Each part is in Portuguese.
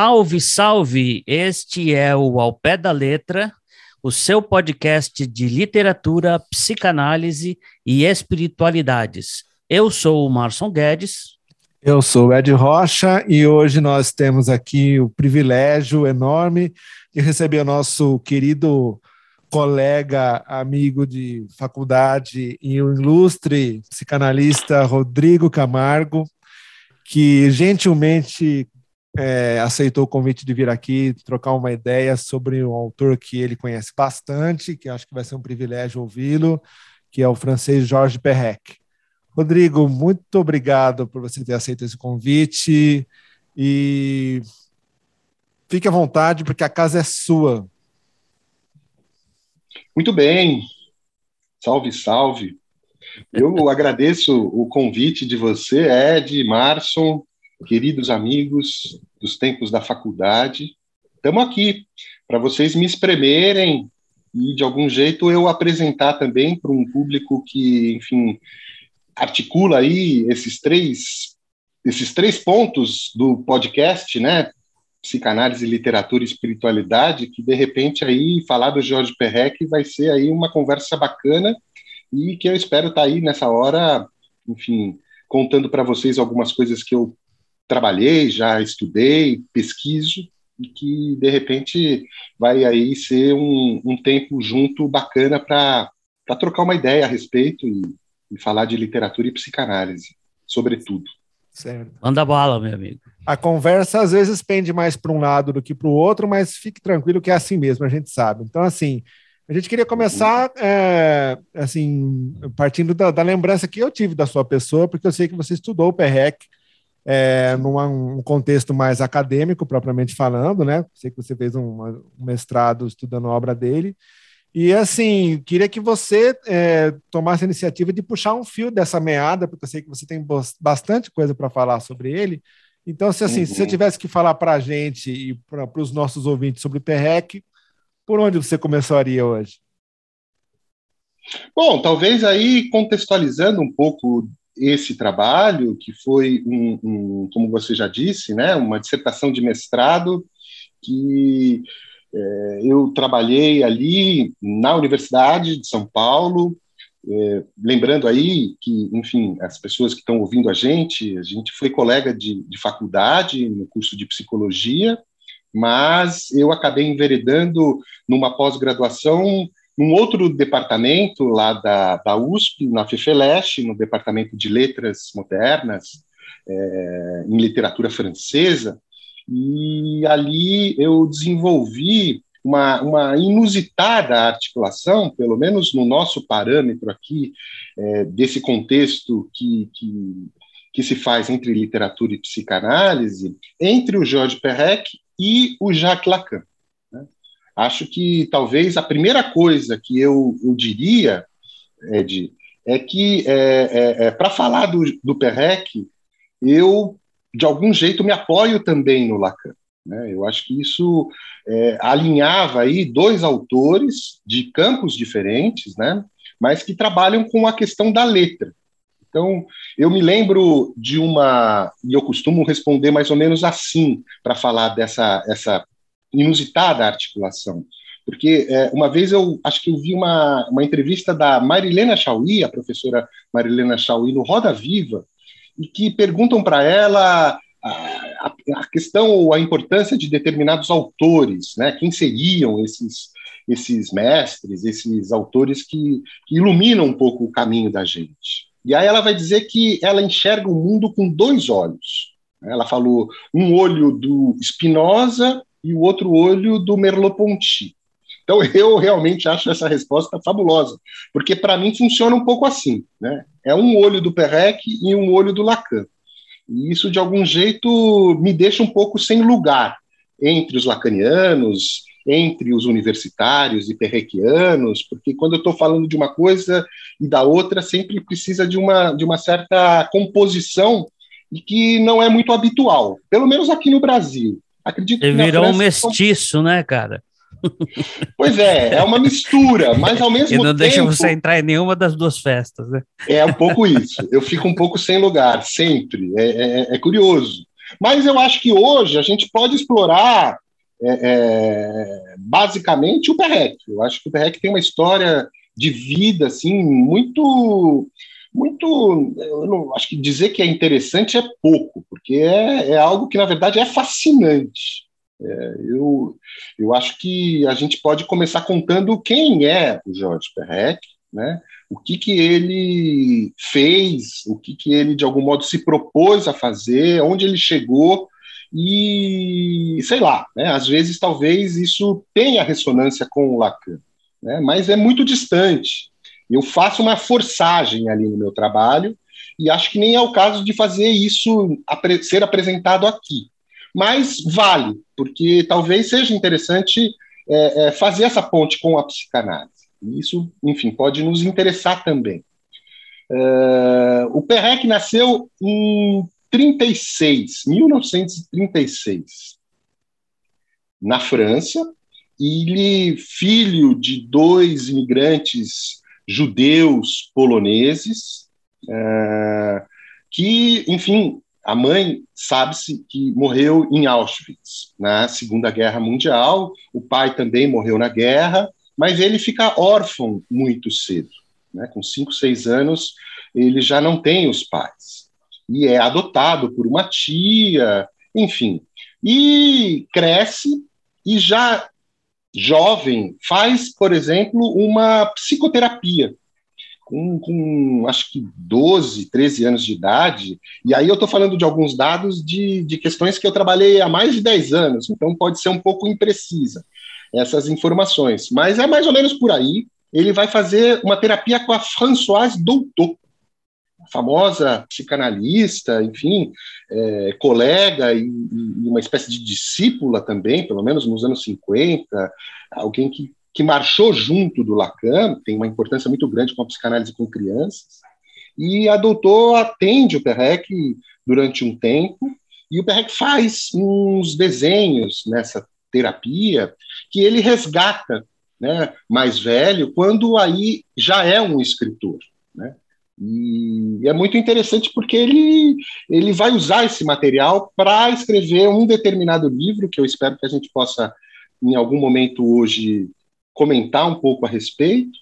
Salve, salve! Este é o Ao Pé da Letra, o seu podcast de literatura, psicanálise e espiritualidades. Eu sou o Marson Guedes. Eu sou o Ed Rocha e hoje nós temos aqui o privilégio enorme de receber o nosso querido colega, amigo de faculdade e o ilustre psicanalista Rodrigo Camargo, que gentilmente é, aceitou o convite de vir aqui trocar uma ideia sobre um autor que ele conhece bastante, que acho que vai ser um privilégio ouvi-lo, que é o francês Georges Perec. Rodrigo, muito obrigado por você ter aceito esse convite e fique à vontade, porque a casa é sua. Muito bem. Salve, salve. Eu agradeço o convite de você, Ed, Marson, queridos amigos dos tempos da faculdade. Estamos aqui para vocês me espremerem e, de algum jeito, eu apresentar também para um público que, enfim, articula aí esses três, esses três pontos do podcast, né? Psicanálise, literatura e espiritualidade, que de repente aí falar do Jorge Perrec vai ser aí uma conversa bacana e que eu espero estar tá aí nessa hora, enfim, contando para vocês algumas coisas que eu trabalhei, já estudei, pesquiso, e que de repente vai aí ser um, um tempo junto bacana para trocar uma ideia a respeito e, e falar de literatura e psicanálise, sobretudo. Certo. Manda bala, meu amigo. A conversa às vezes pende mais para um lado do que para o outro, mas fique tranquilo que é assim mesmo, a gente sabe. Então, assim, a gente queria começar, é, assim, partindo da, da, lembrança que eu tive da sua pessoa, porque eu sei que você estudou o PREC, é, num contexto mais acadêmico, propriamente falando, né? Sei que você fez um, um mestrado estudando a obra dele. E assim, queria que você é, tomasse a iniciativa de puxar um fio dessa meada, porque eu sei que você tem bastante coisa para falar sobre ele. Então, se assim, uhum. se você uhum. tivesse que falar para a gente e para os nossos ouvintes sobre o PREC, por onde você começaria hoje? Bom, talvez aí contextualizando um pouco esse trabalho, que foi, um, um, como você já disse, né, uma dissertação de mestrado que é, eu trabalhei ali na Universidade de São Paulo, é, lembrando aí que, enfim, as pessoas que estão ouvindo a gente, a gente foi colega de, de faculdade no curso de psicologia, mas eu acabei enveredando numa pós-graduação num outro departamento lá da, da USP, na FEFELESH, no departamento de letras modernas, é, em literatura francesa, e ali eu desenvolvi uma, uma, inusitada articulação, pelo menos no nosso parâmetro aqui, é, desse contexto que, que, que, se faz entre literatura e psicanálise, entre o Georges Perec e o Jacques Lacan. Acho que talvez a primeira coisa que eu, eu diria, Ed, é que é, é, é para falar do, do Perrec, eu, de algum jeito, me apoio também no Lacan. Né? Eu acho que isso é, alinhava aí dois autores de campos diferentes, né? mas que trabalham com a questão da letra. Então, eu me lembro de uma, e eu costumo responder mais ou menos assim, para falar dessa essa inusitada articulação. Porque é, uma vez eu acho que eu vi uma, uma entrevista da Marilena Chauí, a professora Marilena Chauí, no Roda Viva, e que perguntam para ela a, a, questão ou a importância de determinados autores, né? quem seriam esses, esses mestres, esses autores que, que iluminam um pouco o caminho da gente. E aí ela vai dizer que ela enxerga o mundo com dois olhos. Ela falou um olho do Spinoza e o outro olho do Merleau-Ponty. Então, eu realmente acho essa resposta fabulosa, porque para mim funciona um pouco assim, né? É um olho do Perrec e um olho do Lacan. E isso, de algum jeito, me deixa um pouco sem lugar entre os lacanianos, entre os universitários e perrequianos, porque quando eu estou falando de uma coisa e da outra, sempre precisa de uma, de uma certa composição e que não é muito habitual, pelo menos aqui no Brasil. Acredito Você que virou França, um mestiço, né, cara? Pois é, é uma mistura, mas ao mesmo tempo. E não tempo, deixa você entrar em nenhuma das duas festas, né? É um pouco isso. Eu fico um pouco sem lugar, sempre. É, é, é curioso. Mas eu acho que hoje a gente pode explorar é, é, basicamente o Perrec. Eu acho que o Perrec tem uma história de vida assim muito muito eu não, acho que dizer que é interessante é pouco porque é, é algo que na verdade é fascinante é, eu, eu acho que a gente pode começar contando quem é o Jorge Perrec, né? o que, que ele fez, o que, que ele, de algum modo, se propôs a fazer, onde ele chegou, e sei lá, né? às vezes talvez isso tenha ressonância com o Lacan, né? mas é muito distante. Eu faço uma forçagem ali no meu trabalho, e acho que nem é o caso de fazer isso ser apresentado aqui mas vale, porque talvez seja interessante é, é, fazer essa ponte com a psicanálise. Isso, enfim, pode nos interessar também. É, o Perrec nasceu em 36, 1936, na França, e ele, filho de dois imigrantes judeus poloneses, é, que, enfim, a mãe sabe-se que morreu em Auschwitz, na Segunda Guerra Mundial. O pai também morreu na guerra, mas ele fica órfão muito cedo. Né? Com cinco, seis anos, ele já não tem os pais. E é adotado por uma tia, enfim. E cresce e já jovem faz, por exemplo, uma psicoterapia. Com, com, acho que 12, 13 anos de idade, e aí eu estou falando de alguns dados de, de questões que eu trabalhei há mais de 10 anos, então pode ser um pouco imprecisa essas informações, mas é mais ou menos por aí. Ele vai fazer uma terapia com a Françoise Doutot, famosa psicanalista, enfim, é, colega e, e, uma espécie de discípula também, pelo menos nos anos 50, alguém que que marchou junto do Lacan, tem uma importância muito grande com a psicanálise com crianças, e adotou, atende o Perrec durante um tempo, e o Perrec faz uns desenhos nessa terapia que ele resgata, né, mais velho, quando aí já é um escritor? E é muito interessante porque ele, ele vai usar esse material para escrever um determinado livro, que eu espero que a gente possa, em algum momento hoje, comentar um pouco a respeito,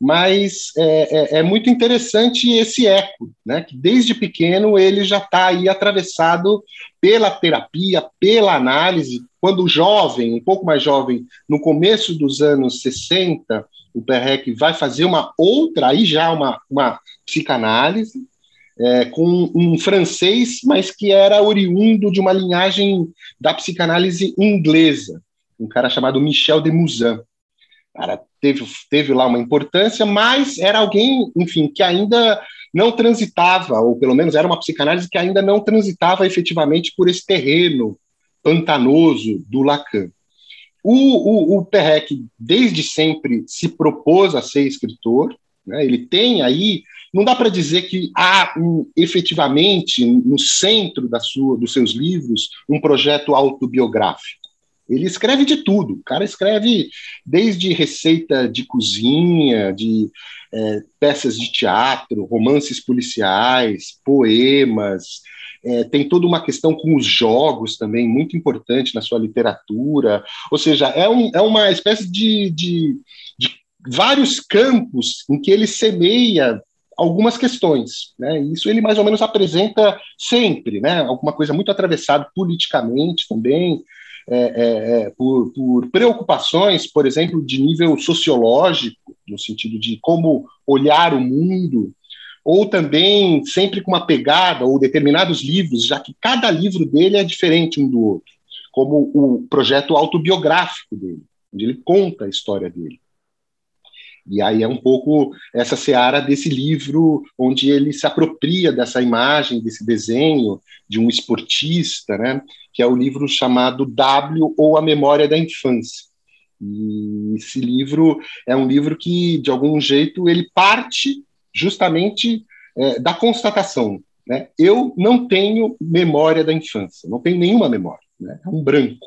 mas é, é, é muito interessante esse eco, né, que desde pequeno ele já está aí atravessado pela terapia, pela análise. Quando jovem, um pouco mais jovem, no começo dos anos 60, o Perrec vai fazer uma outra, aí já uma, uma psicanálise, é, com um francês, mas que era oriundo de uma linhagem da psicanálise inglesa, um cara chamado Michel de Mouzin cara teve, teve lá uma importância, mas era alguém, enfim, que ainda não transitava, ou pelo menos era uma psicanálise que ainda não transitava efetivamente por esse terreno pantanoso do Lacan. O, o, o Perrec, desde sempre, se propôs a ser escritor, né? ele tem aí, não dá para dizer que há um, efetivamente no centro da sua, dos seus livros um projeto autobiográfico. Ele escreve de tudo. O cara escreve desde receita de cozinha, de é, peças de teatro, romances policiais, poemas. É, tem toda uma questão com os jogos também, muito importante na sua literatura. Ou seja, é, um, é uma espécie de, de, de vários campos em que ele semeia algumas questões, né? Isso ele mais ou menos apresenta sempre, né? Alguma coisa muito atravessada politicamente também, é, é, é, por, por, preocupações, por exemplo, de nível sociológico, no sentido de como olhar o mundo, ou também sempre com uma pegada, ou determinados livros, já que cada livro dele é diferente um do outro, como o projeto autobiográfico dele, onde ele conta a história dele. E aí é um pouco essa seara desse livro, onde ele se apropria dessa imagem, desse desenho de um esportista, né? que é o livro chamado W ou A Memória da Infância. E esse livro é um livro que, de algum jeito, ele parte justamente é, da constatação. Né? Eu não tenho memória da infância, não tenho nenhuma memória, né? é um branco.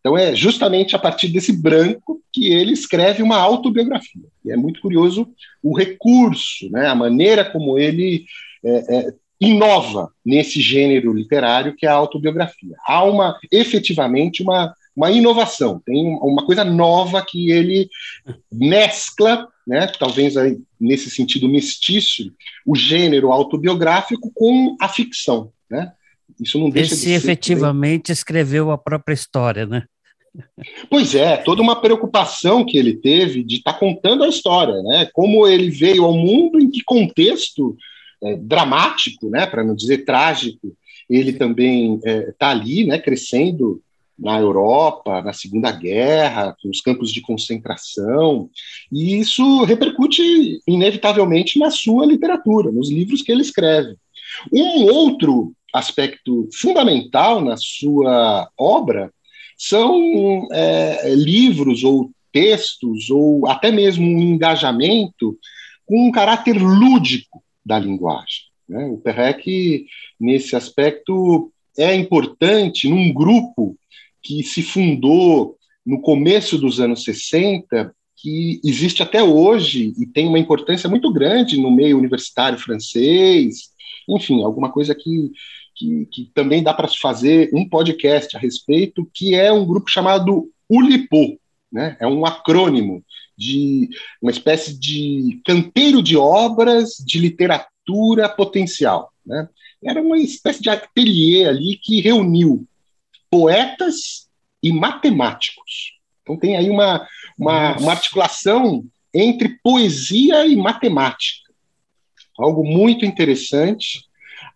Então é justamente a partir desse branco que ele escreve uma autobiografia. E é muito curioso o recurso, né? a maneira como ele é, é, inova nesse gênero literário que é a autobiografia. Há uma efetivamente uma, uma inovação, tem uma coisa nova que ele mescla, né, talvez aí, nesse sentido mestiço, o gênero autobiográfico com a ficção. Né? Isso não deixa Esse de ser efetivamente escreveu a própria história, né? Pois é, toda uma preocupação que ele teve de estar tá contando a história, né? Como ele veio ao mundo, em que contexto é, dramático, né? Para não dizer trágico, ele também está é, tá ali, né? Crescendo na Europa, na Segunda Guerra, nos campos de concentração, e isso repercute inevitavelmente na sua literatura, nos livros que ele escreve. Um outro aspecto fundamental na sua obra são é, livros ou textos, ou até mesmo um engajamento com um caráter lúdico da linguagem. Né? O Perrec, nesse aspecto, é importante num grupo que se fundou no começo dos anos 60, que existe até hoje e tem uma importância muito grande no meio universitário francês, enfim, alguma coisa que que, que também dá para fazer um podcast a respeito, que é um grupo chamado ULIPO, né? é um acrônimo de uma espécie de canteiro de obras de literatura potencial. Né? Era uma espécie de ateliê ali que reuniu poetas e matemáticos. Então tem aí uma, uma, uma articulação entre poesia e matemática. Algo muito interessante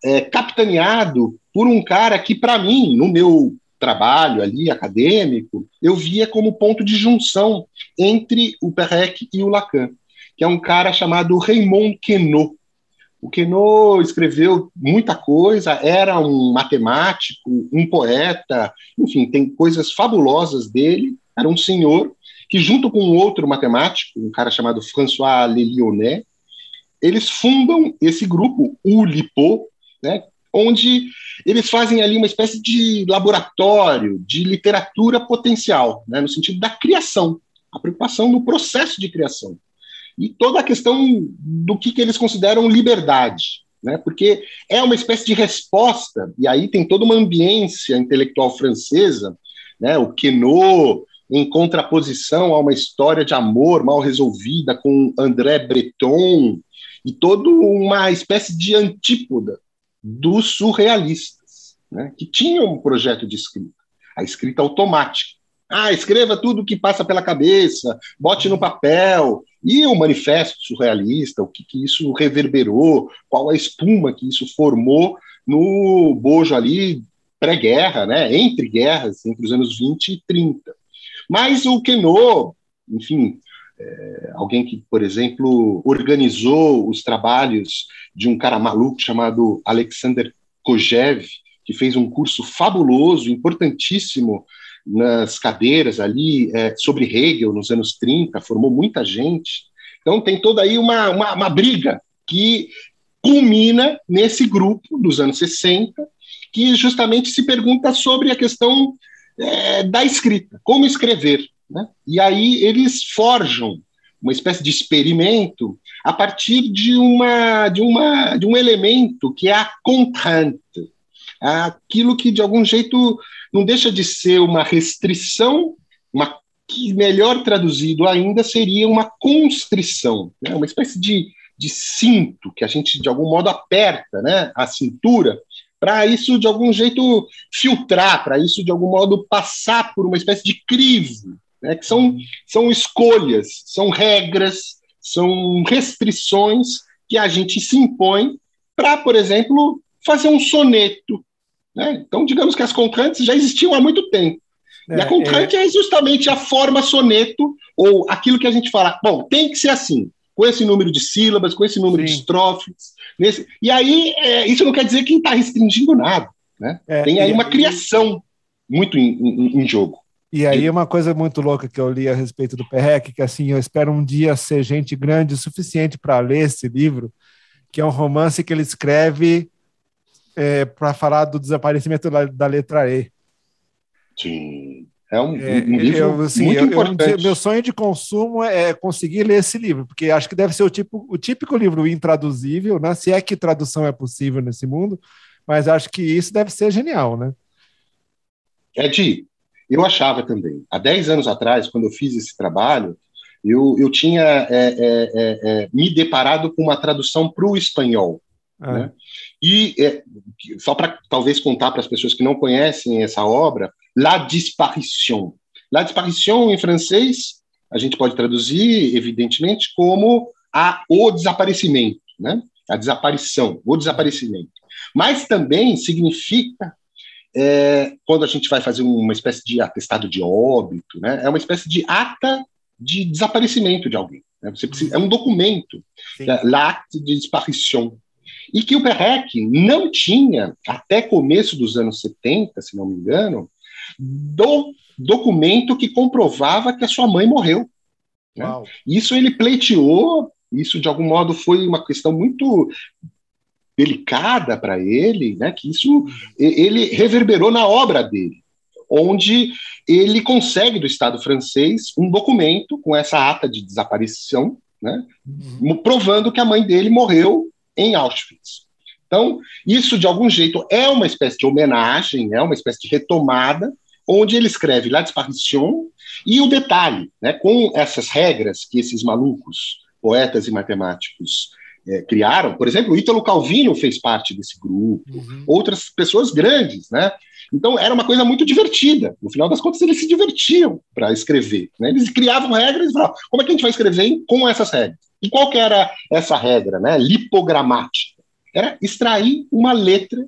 é, capitaneado por um cara que, para mim, no meu trabalho ali acadêmico, eu via como ponto de junção entre o Perrec e o Lacan, que é um cara chamado Raymond Queneau. O Queneau escreveu muita coisa, era um matemático, um poeta, enfim, tem coisas fabulosas dele. Era um senhor que, junto com outro matemático, um cara chamado François Lelionet, eles fundam esse grupo, o LIPO, né, onde eles fazem ali uma espécie de laboratório de literatura potencial, né, no sentido da criação, a preocupação no processo de criação. E toda a questão do que, que eles consideram liberdade, né, porque é uma espécie de resposta, e aí tem toda uma ambiência intelectual francesa, né, o Queneau, em contraposição a uma história de amor mal resolvida com André Breton, e toda uma espécie de antípoda dos surrealistas, né, que tinham um projeto de escrita, a escrita automática. Ah, escreva tudo que passa pela cabeça, bote no papel. E o manifesto surrealista, o que, que isso reverberou, qual a espuma que isso formou no bojo ali pré-guerra, né, entre guerras, entre os anos 20 e 30. Mas o Queneau, enfim, é, alguém que, por exemplo, organizou os trabalhos de um cara maluco chamado Alexander Kojev, que fez um curso fabuloso, importantíssimo nas cadeiras ali é, sobre Hegel nos anos 30, formou muita gente. Então tem toda aí uma, uma, uma briga que culmina nesse grupo dos anos 60, que justamente se pergunta sobre a questão é, da escrita, como escrever. Né? E aí eles forjam uma espécie de experimento a partir de, uma, de, uma, de um elemento que é a contrainte, aquilo que de algum jeito não deixa de ser uma restrição, uma que melhor traduzido ainda seria uma constrição, né? uma espécie de, de cinto que a gente de algum modo aperta, né? a cintura, para isso de algum jeito filtrar, para isso de algum modo passar por uma espécie de crivo, né, que são, são escolhas, são regras, são restrições que a gente se impõe para, por exemplo, fazer um soneto. Né? Então, digamos que as concrantes já existiam há muito tempo. É, e a concrante é... é justamente a forma soneto, ou aquilo que a gente fala, bom, tem que ser assim, com esse número de sílabas, com esse número Sim. de estrofes. Nesse... E aí, é, isso não quer dizer que está restringindo nada. Né? É, tem aí uma criação muito em, em, em jogo. E aí uma coisa muito louca que eu li a respeito do Perrec, que assim, eu espero um dia ser gente grande o suficiente para ler esse livro, que é um romance que ele escreve é, para falar do desaparecimento da, da, letra E. Sim. É um, é, um livro eu, assim, muito eu, importante. Eu, meu sonho de consumo é conseguir ler esse livro, porque acho que deve ser o, tipo, o típico livro intraduzível, né? Se é que tradução é possível nesse mundo, mas acho que isso deve ser genial, né? Ed, eu achava também. Há 10 anos atrás, quando eu fiz esse trabalho, eu, eu tinha é, é, é, é me deparado com uma tradução para o espanhol. Ah. Né? E é, só para talvez contar para as pessoas que não conhecem essa obra, La Disparition. La Disparition, em francês, a gente pode traduzir, evidentemente, como a, o desaparecimento, né? a desaparição, o desaparecimento. Mas também significa, é, quando a gente vai fazer uma espécie de atestado de óbito, né? é uma espécie de ata de desaparecimento de alguém. Né? Precisa, é um documento, é, l'acte de disparition e que o Perrec não tinha, até começo dos anos 70, se não me engano, do documento que comprovava que a sua mãe morreu. Né? Isso ele pleiteou, isso de algum modo foi uma questão muito delicada para ele, né? Que isso ele reverberou na obra dele, onde ele consegue do Estado francês um documento com essa ata de desaparição, né? Uhum. Provando que a mãe dele morreu em Auschwitz. Então, isso de algum jeito é uma espécie de homenagem, é uma espécie de retomada, onde ele escreve La Disparition e o detalhe, né, com essas regras que esses malucos, poetas e matemáticos, é, criaram. Por exemplo, o Ítalo Calvino fez parte desse grupo, uhum. outras pessoas grandes, né? Então era uma coisa muito divertida. No final das contas, eles se divertiam para escrever. Né? Eles criavam regras e falavam: como é que a gente vai escrever com essas regras? E qual que era essa regra, né? Lipogramática. Era extrair uma letra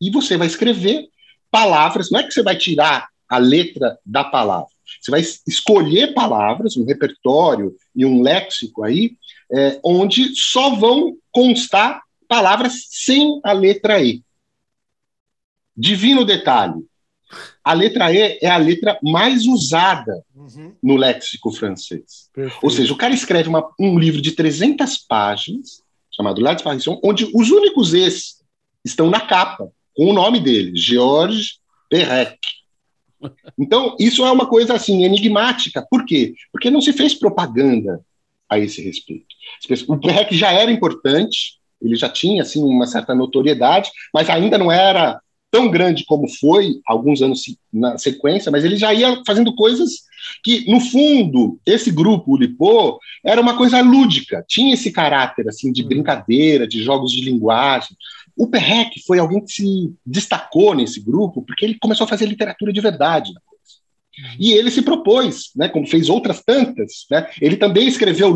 e você vai escrever palavras. Não é que você vai tirar a letra da palavra. Você vai escolher palavras, um repertório e um léxico aí, é, onde só vão constar palavras sem a letra E. Divino detalhe. A letra E é a letra mais usada uhum. no léxico francês. Perfeito. Ou seja, o cara escreve uma, um livro de 300 páginas, chamado La Disparition, onde os únicos E's estão na capa, com o nome dele, Georges Perec. Então, isso é uma coisa assim enigmática. Por quê? Porque não se fez propaganda a esse respeito. O Perec já era importante, ele já tinha assim uma certa notoriedade, mas ainda não era tão grande como foi alguns anos na sequência, mas ele já ia fazendo coisas que, no fundo, esse grupo, o Lipô, era uma coisa lúdica, tinha esse caráter assim de brincadeira, de jogos de linguagem. O Perrec foi alguém que se destacou nesse grupo porque ele começou a fazer literatura de verdade. E ele se propôs, né, como fez outras tantas, né, ele também escreveu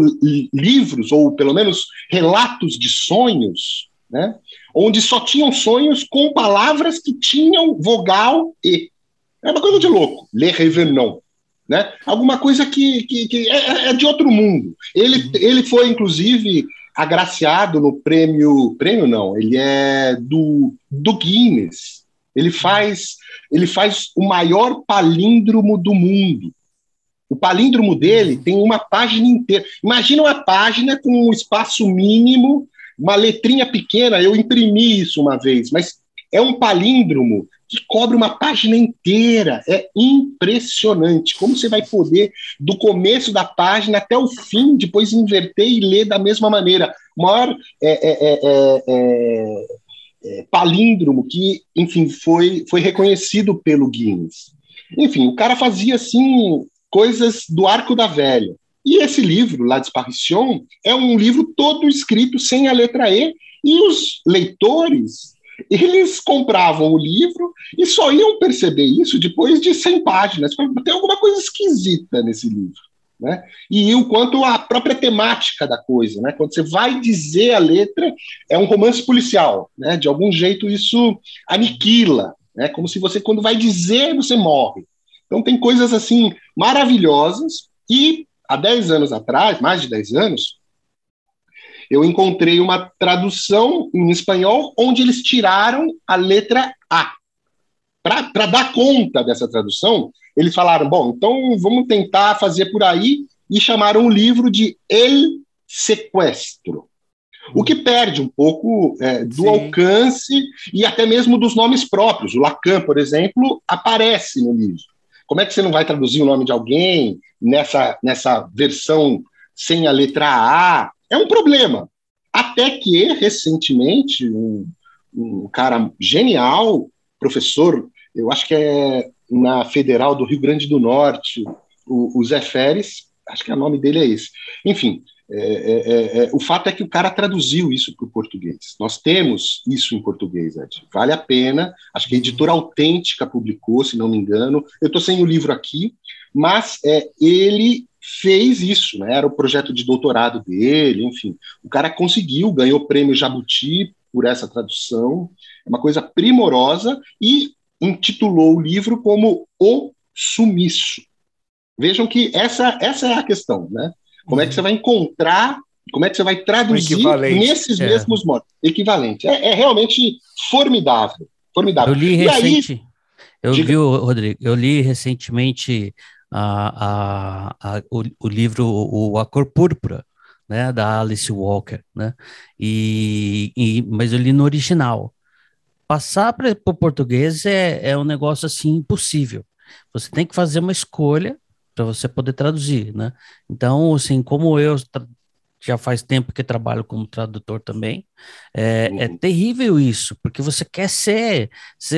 livros, ou pelo menos relatos de sonhos, né, onde só tinham sonhos com palavras que tinham vogal E. É uma coisa de louco, Le Revenant. Né? Alguma coisa que, que, que é, é, é, de outro mundo. Ele, uhum. ele foi, inclusive, agraciado no prêmio. Prêmio não, ele é do, do Guinness. Ele faz, ele faz o maior palíndromo do mundo. O palíndromo dele uhum. tem uma página inteira. Imagina uma página com um espaço mínimo uma letrinha pequena, eu imprimi isso uma vez, mas é um palíndromo que cobre uma página inteira. É impressionante. Como você vai poder, do começo da página até o fim, depois inverter e ler da mesma maneira. O maior é, é, é, é, é palíndromo que, enfim, foi, foi reconhecido pelo Guinness. Enfim, o cara fazia assim coisas do arco da velha. E esse livro, La Disparition, é um livro todo escrito sem a letra E, e os leitores, eles compravam o livro e só iam perceber isso depois de 100 páginas. Tem alguma coisa esquisita nesse livro. Né? E o quanto a própria temática da coisa, né? Quando você vai dizer a letra, é um romance policial, né? De algum jeito isso aniquila, né? Como se você quando vai dizer você morre. Então tem coisas assim maravilhosas e há 10 anos atrás, mais de 10 anos, eu encontrei uma tradução em espanhol onde eles tiraram a letra A. Para dar conta dessa tradução, eles falaram: bom, então vamos tentar fazer por aí, e chamaram o livro de El Sequestro. O que perde um pouco é, do Sim. alcance e até mesmo dos nomes próprios. O Lacan, por exemplo, aparece no livro Como é que você não vai traduzir o nome de alguém nessa, nessa versão sem a letra A? É um problema. Até que, recentemente, um, um cara genial, professor, eu acho que é na Federal do Rio Grande do Norte, o, o Zé Feres, acho que o nome dele é esse. Enfim, é, é, é, é, o fato é que o cara traduziu isso para o português. Nós temos isso em português, Ed. Vale a pena. Acho que a editora autêntica publicou, se não me engano. Eu estou sem o livro aqui, mas é, ele fez isso, né? Era o projeto de doutorado dele, enfim. O cara conseguiu, ganhou o prêmio Jabuti por essa tradução. É uma coisa primorosa e intitulou o livro como O Sumiço. Vejam que essa, essa é a questão, né? Como é que você vai encontrar, como é que você vai traduzir nesses é. mesmos modos? Equivalente. É, é, realmente formidável. Formidável. Eu li recente, eu diga... vi, Rodrigo, eu li recentemente a, a, a, o, o, livro o, A Cor Púrpura, né, da Alice Walker, né, e, e mas eu li no original. Passar para o português é, é um negócio assim impossível. Você tem que fazer uma escolha para você poder traduzir, né? Então, assim, como eu já faz tempo que trabalho como tradutor também, é, é uhum. é terrível isso, porque você quer ser,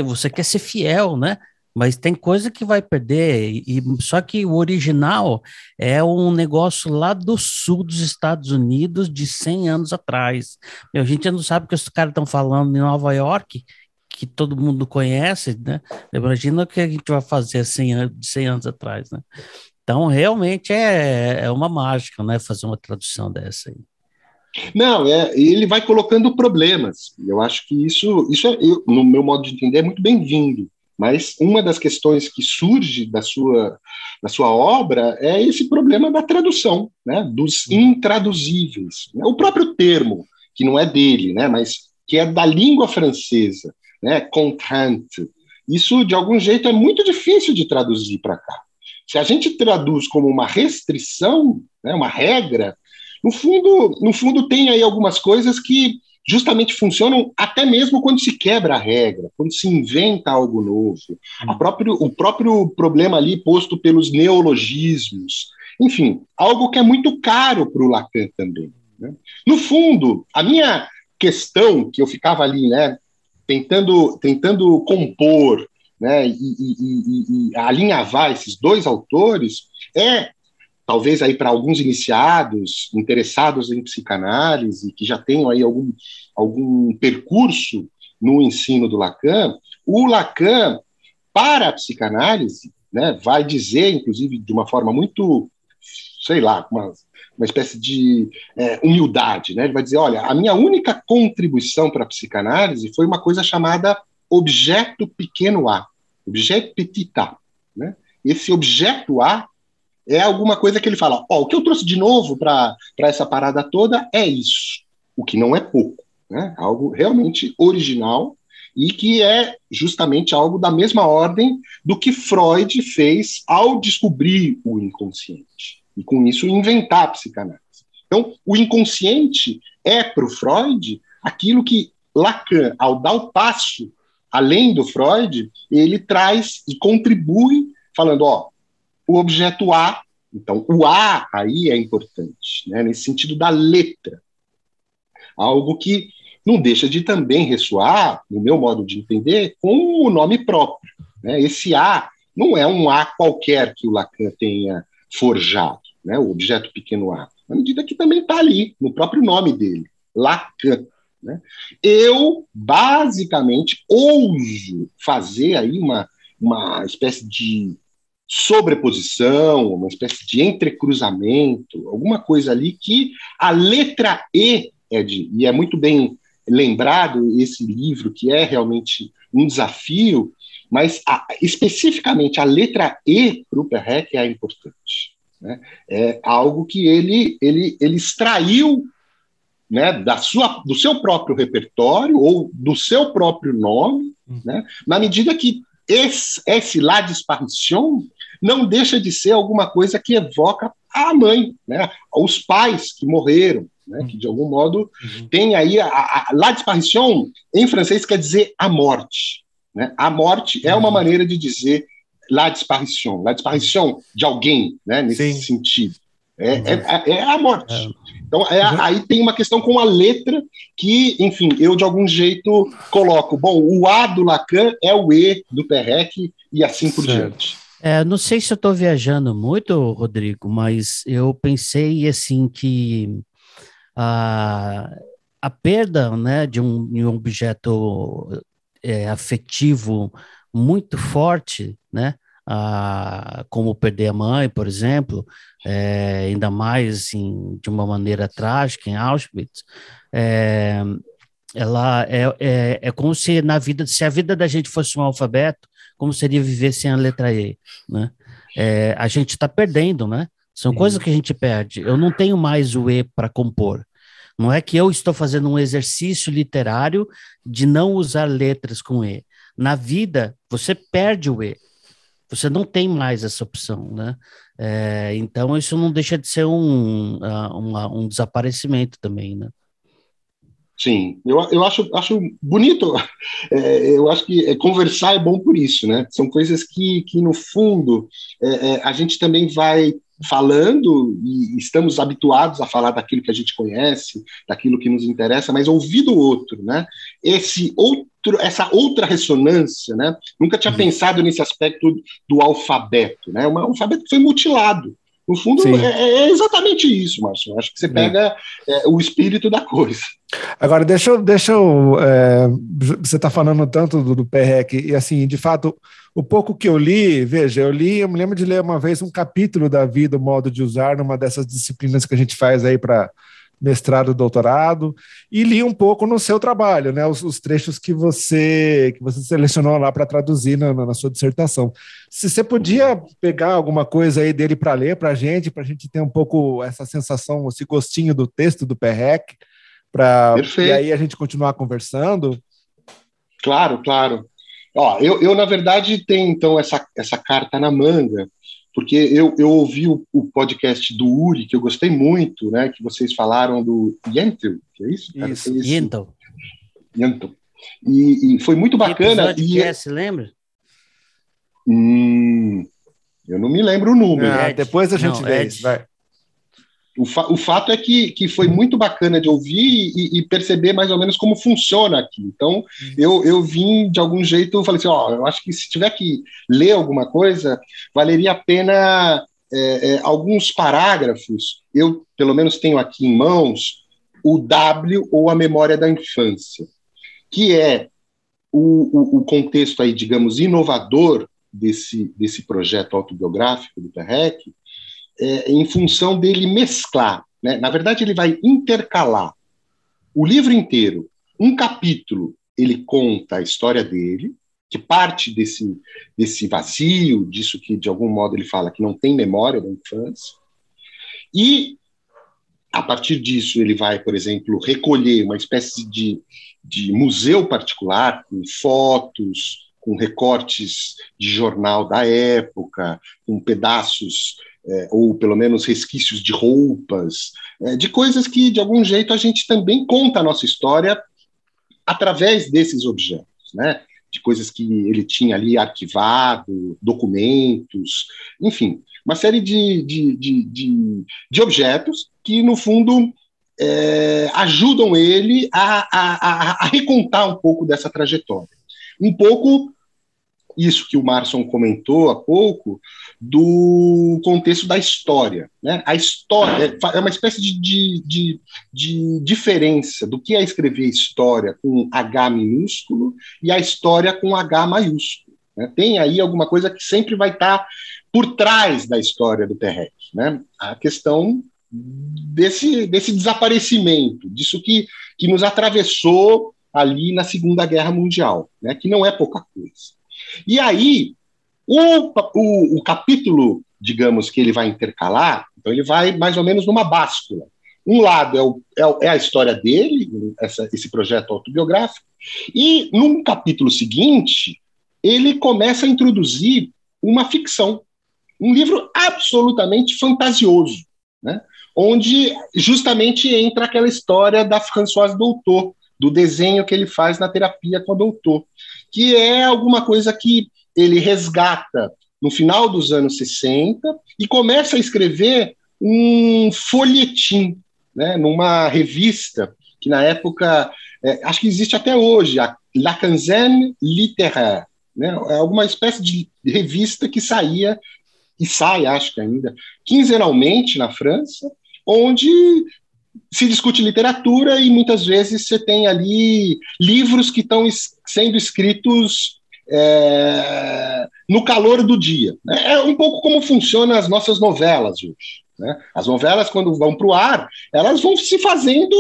você quer ser fiel, né? Mas tem coisa que vai perder, e, e, só que o original é um negócio lá do sul dos Estados Unidos de 100 anos atrás. Meu, a gente não sabe o que os caras estão falando em Nova York, que todo mundo conhece, né? Imagina o que a gente vai fazer 100 anos, 100 anos atrás, né? Então, realmente é, é uma mágica, né? Fazer uma tradução dessa aí. Não, é, ele vai colocando problemas. Eu acho que isso, isso é, eu, no meu modo de entender, é muito bem-vindo. Mas uma das questões que surge da sua, da sua obra é esse problema da tradução, né, dos intraduzíveis. O próprio termo, que não é dele, né, mas que é da língua francesa, né, contrainte. Isso, de algum jeito, é muito difícil de traduzir para cá. Se a gente traduz como uma restrição, né, uma regra, no fundo, no fundo tem aí algumas coisas que justamente funcionam até mesmo quando se quebra a regra, quando se inventa algo novo. A próprio, o próprio problema ali posto pelos neologismos. Enfim, algo que é muito caro para o Lacan também. Né? No fundo, a minha questão que eu ficava ali, né, tentando, tentando compor né, e, e, e, e alinhavar esses dois autores é talvez aí para alguns iniciados, interessados em psicanálise, que já tenham aí algum, algum percurso no ensino do Lacan, o Lacan, para a psicanálise, né, vai dizer, inclusive de uma forma muito, sei lá, uma, uma espécie de é, humildade, né? Ele vai dizer, olha, a minha única contribuição para a psicanálise foi uma coisa chamada objeto pequeno a, objeto a, né? Esse objeto a é alguma coisa que ele fala, ó, oh, o que eu trouxe de novo para essa parada toda é isso, o que não é pouco, né? Algo realmente original e que é justamente algo da mesma ordem do que Freud fez ao descobrir o inconsciente e com isso inventar a psicanálise. Então, o inconsciente é para o Freud aquilo que Lacan, ao dar o passo além do Freud, ele traz e contribui falando, ó, o objeto A, então o A aí é importante, né, nesse sentido da letra. Algo que não deixa de também ressoar, no meu modo de entender, com o nome próprio. Né? Esse A não é um A qualquer que o Lacan tenha forjado, né, o objeto pequeno a, na medida que também está ali, no próprio nome dele, Lacan. Né? Eu, basicamente, ouso fazer aí uma, uma espécie de sobreposição, uma espécie de entrecruzamento, alguma coisa ali que a letra E, Ed, e é muito bem lembrado esse livro, que é realmente um desafio, mas a, especificamente a letra E para o Perrec é importante. Né? É algo que ele, ele, ele extraiu né, da sua, do seu próprio repertório ou do seu próprio nome, uhum. né, na medida que esse, esse La Disparition não deixa de ser alguma coisa que evoca a mãe, né, os pais que morreram, né, que de algum modo uhum. tem aí a, a, La Disparition em francês quer dizer a morte. Né? A morte é uma uhum. maneira de dizer la disparition, la disparition de alguém, né, nesse Sim. sentido. É, uhum. é, é, a morte. Então, é, uhum. aí tem uma questão com a letra que, enfim, eu de algum jeito coloco. Bom, o A do Lacan é o E do Perrec e assim por certo. diante. É, não sei se eu estou viajando muito, Rodrigo, mas eu pensei assim que a, a perda né, de, um, de um objeto é, afetivo muito forte, né, a, como perder a mãe, por exemplo, é, ainda mais assim, de uma maneira trágica em Auschwitz, é, ela é, é, é como se na vida, se a vida da gente fosse um alfabeto, como seria viver sem a letra E, né? É, a gente está perdendo, né? São Sim. coisas que a gente perde. Eu não tenho mais o E para compor. Não é que eu estou fazendo um exercício literário de não usar letras com E. Na vida, você perde o E. Você não tem mais essa opção, né? É, então, isso não deixa de ser um, uh, um desaparecimento também, né? Sim, eu, eu acho, acho bonito. É, eu acho que é, conversar é bom por isso, né? São coisas que, que no fundo, é, é, a gente também vai falando e estamos habituados a falar daquilo que a gente conhece, daquilo que nos interessa, mas ouvir do outro, né? Esse outro, essa outra ressonância, né? Nunca tinha uhum. pensado nesse aspecto do alfabeto, né? Um alfabeto que foi mutilado. No fundo, é, é, exatamente isso, Márcio. Acho que você pega é, o espírito da coisa. Agora, deixa eu. Deixa eu é, você está falando tanto do, do PREC, e assim, de fato, o pouco que eu li, veja, eu li, eu me lembro de ler uma vez um capítulo da vida, o modo de usar, numa dessas disciplinas que a gente faz aí para mestrado, doutorado, e li um pouco no seu trabalho, né, os, os trechos que você que você selecionou lá para traduzir na, na, sua dissertação. Se você podia pegar alguma coisa aí dele para ler para a gente, para a gente ter um pouco essa sensação, esse gostinho do texto do PREC, para e aí a gente continuar conversando. Claro, claro. Ó, eu, eu, na verdade, tenho então essa, essa carta na manga, porque eu, eu ouvi o, o, podcast do Uri, que eu gostei muito, né? Que vocês falaram do Yentl, que é isso? Isso, Yentl. Yentl. E, e, foi muito bacana. Que e é, se lembra? Hum, eu não me lembro o número. Ah, depois a gente não, vê isso, vai. O, fa o, fato é que, que foi muito bacana de ouvir e, e, perceber mais ou menos como funciona aqui. Então, uhum. eu, eu vim de algum jeito, falei assim: ó, eu acho que se tiver que ler alguma coisa, valeria a pena é, é, alguns parágrafos. Eu, pelo menos, tenho aqui em mãos o W ou a memória da infância, que é o, o, o contexto aí, digamos, inovador desse, desse projeto autobiográfico do PERREC, é, em função dele mesclar. Né? Na verdade, ele vai intercalar o livro inteiro. Um capítulo ele conta a história dele, que parte desse, desse vazio, disso que de algum modo ele fala que não tem memória da infância. E a partir disso ele vai, por exemplo, recolher uma espécie de, de museu particular com fotos, com recortes de jornal da época, com pedaços é, ou pelo menos resquícios de roupas, é, de coisas que, de algum jeito, a gente também conta a nossa história através desses objetos, né? De coisas que ele tinha ali arquivado, documentos, enfim, uma série de, de, de, de, de objetos que, no fundo, é, ajudam ele a, a, a, recontar um pouco dessa trajetória. Um pouco isso que o Marson comentou há pouco, do contexto da história. Né? A história é uma espécie de, de, de, de, diferença do que é escrever história com H minúsculo e a história com H maiúsculo. Né? Tem aí alguma coisa que sempre vai estar por trás da história do Terrec. Né? A questão desse, desse desaparecimento, disso que, que nos atravessou ali na Segunda Guerra Mundial, né? que não é pouca coisa. E aí, o, o, o capítulo, digamos, que ele vai intercalar, então ele vai mais ou menos numa báscula. Um lado é, o, é, é a história dele, essa, esse projeto autobiográfico, e num capítulo seguinte, ele começa a introduzir uma ficção, um livro absolutamente fantasioso, né? onde justamente entra aquela história da Françoise Doutor, do desenho que ele faz na terapia com a Doutor, que é alguma coisa que ele resgata no final dos anos 60, e começa a escrever um folhetim, né, numa revista que na época, é, acho que existe até hoje, a La Quinzaine Littéraire, né, é alguma espécie de revista que saía, e sai, acho que ainda, quinzenalmente na França, onde se discute literatura e muitas vezes você tem ali livros que estão es sendo escritos é, no calor do dia. Né? É um pouco como funcionam as nossas novelas hoje. Né? As novelas, quando vão para o ar, elas vão se fazendo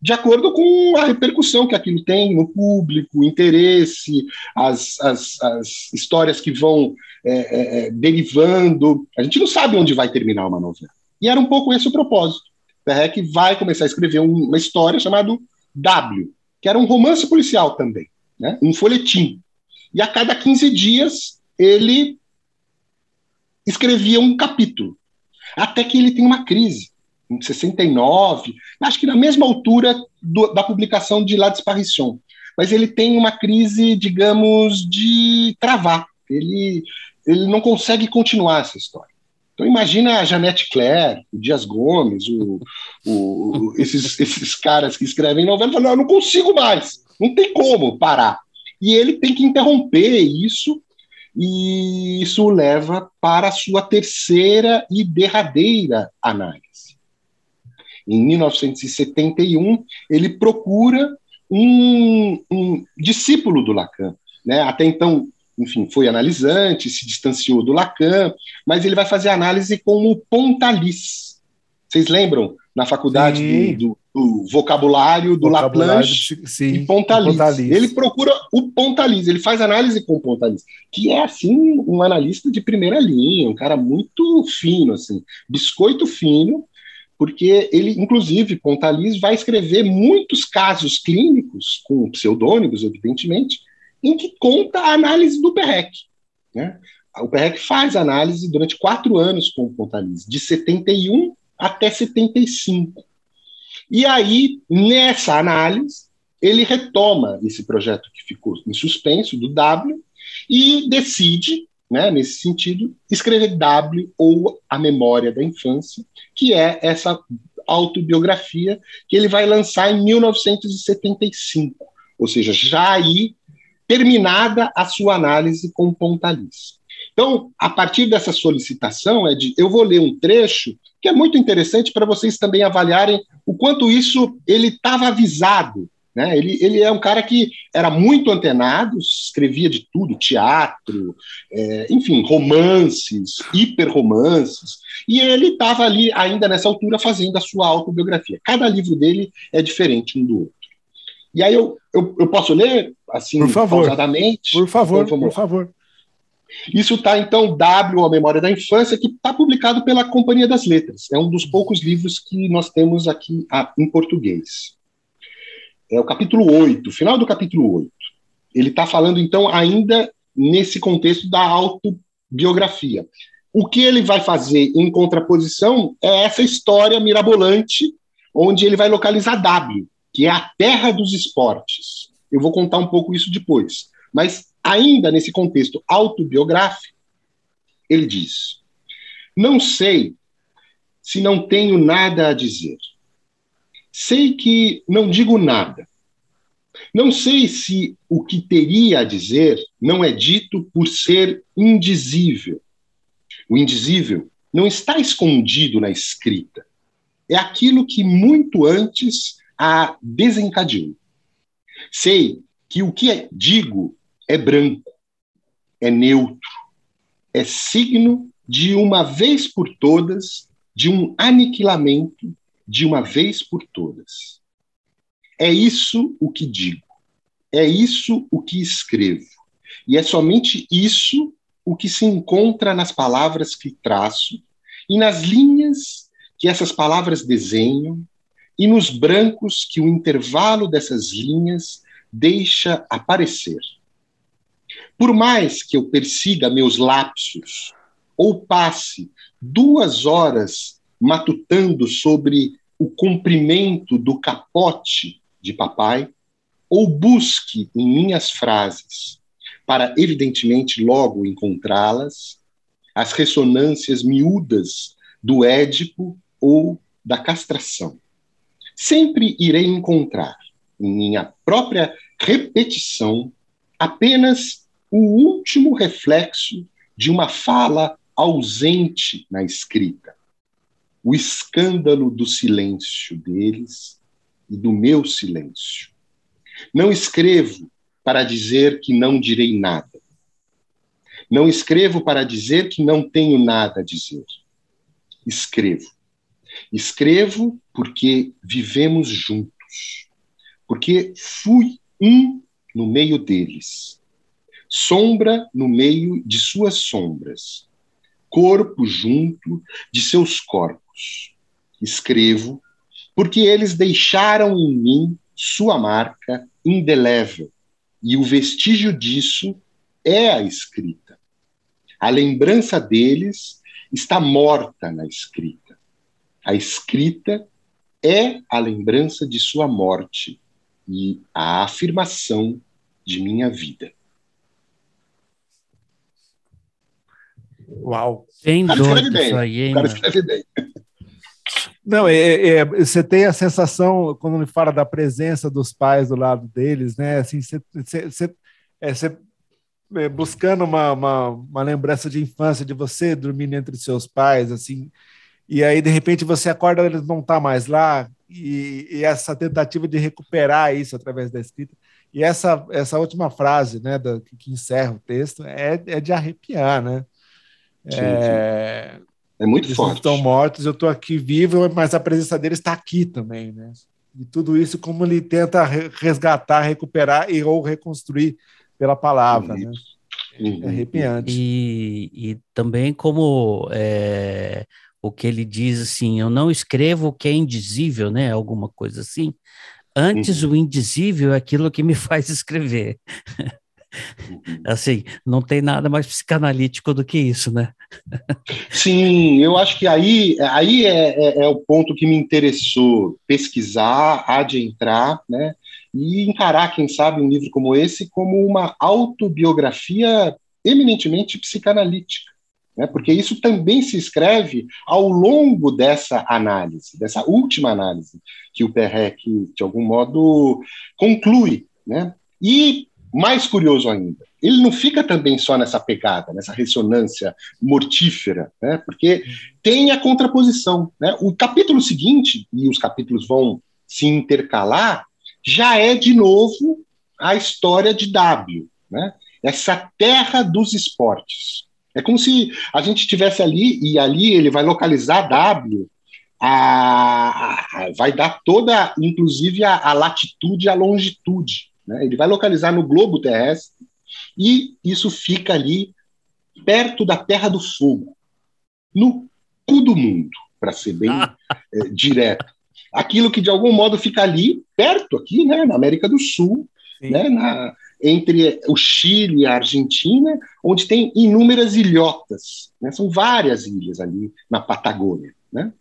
de acordo com a repercussão que aquilo tem no público, o interesse, as, as, as histórias que vão é, é, é, derivando. A gente não sabe onde vai terminar uma novela. E era um pouco esse o propósito. Perrec vai começar a escrever uma história chamada W, que era um romance policial também, né? um folhetim. E a cada 15 dias ele escrevia um capítulo, até que ele tem uma crise, em 69, acho que na mesma altura do, da publicação de La Disparition. Mas ele tem uma crise, digamos, de travar. Ele, ele não consegue continuar essa história. Então imagina a Janete Claire, o Dias Gomes, o, o, esses, esses caras que escrevem novela, falam, eu não consigo mais, não tem como parar. E ele tem que interromper isso, e isso o leva para a sua terceira e derradeira análise. Em 1971, ele procura um, um discípulo do Lacan, né? até então enfim, foi analisante, se distanciou do Lacan, mas ele vai fazer análise com o Pontalis. Vocês lembram? Na faculdade do, do, do, vocabulário do Laplanche e Pontalis. Pontalis. Ele procura o Pontalis, ele faz análise com o Pontalis, que é, assim, um analista de primeira linha, um cara muito fino, assim, biscoito fino, porque ele, inclusive, Pontalis vai escrever muitos casos clínicos, com pseudônimos, evidentemente, em que conta a análise do PEREC. Né? O PEREC faz análise durante quatro anos com o Pontalis, de 71 até 75. E aí, nessa análise, ele retoma esse projeto que ficou em suspenso, do W, e decide, né, nesse sentido, escrever W ou A Memória da Infância, que é essa autobiografia que ele vai lançar em 1975. Ou seja, já aí terminada a sua análise com Pontalis. Então, a partir dessa solicitação, é de, eu vou ler um trecho que é muito interessante para vocês também avaliarem o quanto isso ele estava avisado. Né? Ele, ele é um cara que era muito antenado, escrevia de tudo, teatro, é, enfim, romances, hiperromances, e ele estava ali ainda nessa altura fazendo a sua autobiografia. Cada livro dele é diferente um do outro. E aí eu, eu, eu posso ler, assim, por favor, pausadamente? Por favor, então, por favor. Isso está, então, W, A Memória da Infância, que está publicado pela Companhia das Letras. É um dos poucos livros que nós temos aqui a, em português. É o capítulo 8, final do capítulo 8. Ele está falando, então, ainda nesse contexto da autobiografia. O que ele vai fazer em contraposição é essa história mirabolante, onde ele vai localizar W, que é a terra dos esportes. Eu vou contar um pouco isso depois. Mas, ainda nesse contexto autobiográfico, ele diz: Não sei se não tenho nada a dizer. Sei que não digo nada. Não sei se o que teria a dizer não é dito por ser indizível. O indizível não está escondido na escrita. É aquilo que muito antes a desencadeou. Sei que o que digo é branco, é neutro, é signo de uma vez por todas, de um aniquilamento de uma vez por todas. É isso o que digo, é isso o que escrevo, e é somente isso o que se encontra nas palavras que traço e nas linhas que essas palavras desenham e nos brancos que o intervalo dessas linhas deixa aparecer. Por mais que eu persiga meus lapsos, ou passe duas horas matutando sobre o comprimento do capote de papai, ou busque em minhas frases, para evidentemente logo encontrá-las, as ressonâncias miúdas do Édipo ou da castração. Sempre irei encontrar, em minha própria repetição, apenas o último reflexo de uma fala ausente na escrita. O escândalo do silêncio deles e do meu silêncio. Não escrevo para dizer que não direi nada. Não escrevo para dizer que não tenho nada a dizer. Escrevo. Escrevo porque vivemos juntos. Porque fui um no meio deles. Sombra no meio de suas sombras. Corpo junto de seus corpos. Escrevo porque eles deixaram em mim sua marca indelével. E o vestígio disso é a escrita. A lembrança deles está morta na escrita. A escrita é a lembrança de sua morte e a afirmação de minha vida. Uau! Tem doido isso aí, hein? O cara escreve bem. Não, é, é, é, você tem a sensação, quando ele fala da presença dos pais do lado deles, né? Assim, você, você, você, é, você é, buscando uma, uma, uma, lembrança de infância de você dormindo entre seus pais, assim, e aí de repente você acorda eles não estão tá mais lá, e, e, essa tentativa de recuperar isso através da escrita. E essa, essa última frase, né, da, que encerra o texto, é, é de arrepiar, né? Sim, é, sim. É muito Eles forte. estão mortos, eu estou aqui vivo, mas a presença deles está aqui também, né? E tudo isso como ele tenta resgatar, recuperar e ou reconstruir pela palavra, né? É arrepiante. E, e também como é, o que ele diz assim, eu não escrevo o que é indizível, né? Alguma coisa assim. Antes uhum. o indizível é aquilo que me faz escrever. Assim, não tem nada mais psicanalítico do que isso, né? Sim, eu acho que aí, aí é, é, é o ponto que me interessou pesquisar, adentrar, né? E encarar, quem sabe, um livro como esse como uma autobiografia eminentemente psicanalítica. Né? Porque isso também se escreve ao longo dessa análise, dessa última análise que o Perrec, de algum modo, conclui. Né? E mais curioso ainda, ele não fica também só nessa pegada, nessa ressonância mortífera, né? porque tem a contraposição. Né? O capítulo seguinte, e os capítulos vão se intercalar, já é de novo a história de W, né? essa terra dos esportes. É como se a gente estivesse ali, e ali ele vai localizar W, a, a, vai dar toda, inclusive, a, a latitude e a longitude né? Ele vai localizar no globo terrestre e isso fica ali perto da Terra do Fogo, no cu do mundo, para ser bem é, direto. Aquilo que de algum modo fica ali, perto aqui, né, na América do Sul, né, na, entre o Chile e a Argentina, onde tem inúmeras ilhotas. Né, são várias ilhas ali na Patagônia. Né?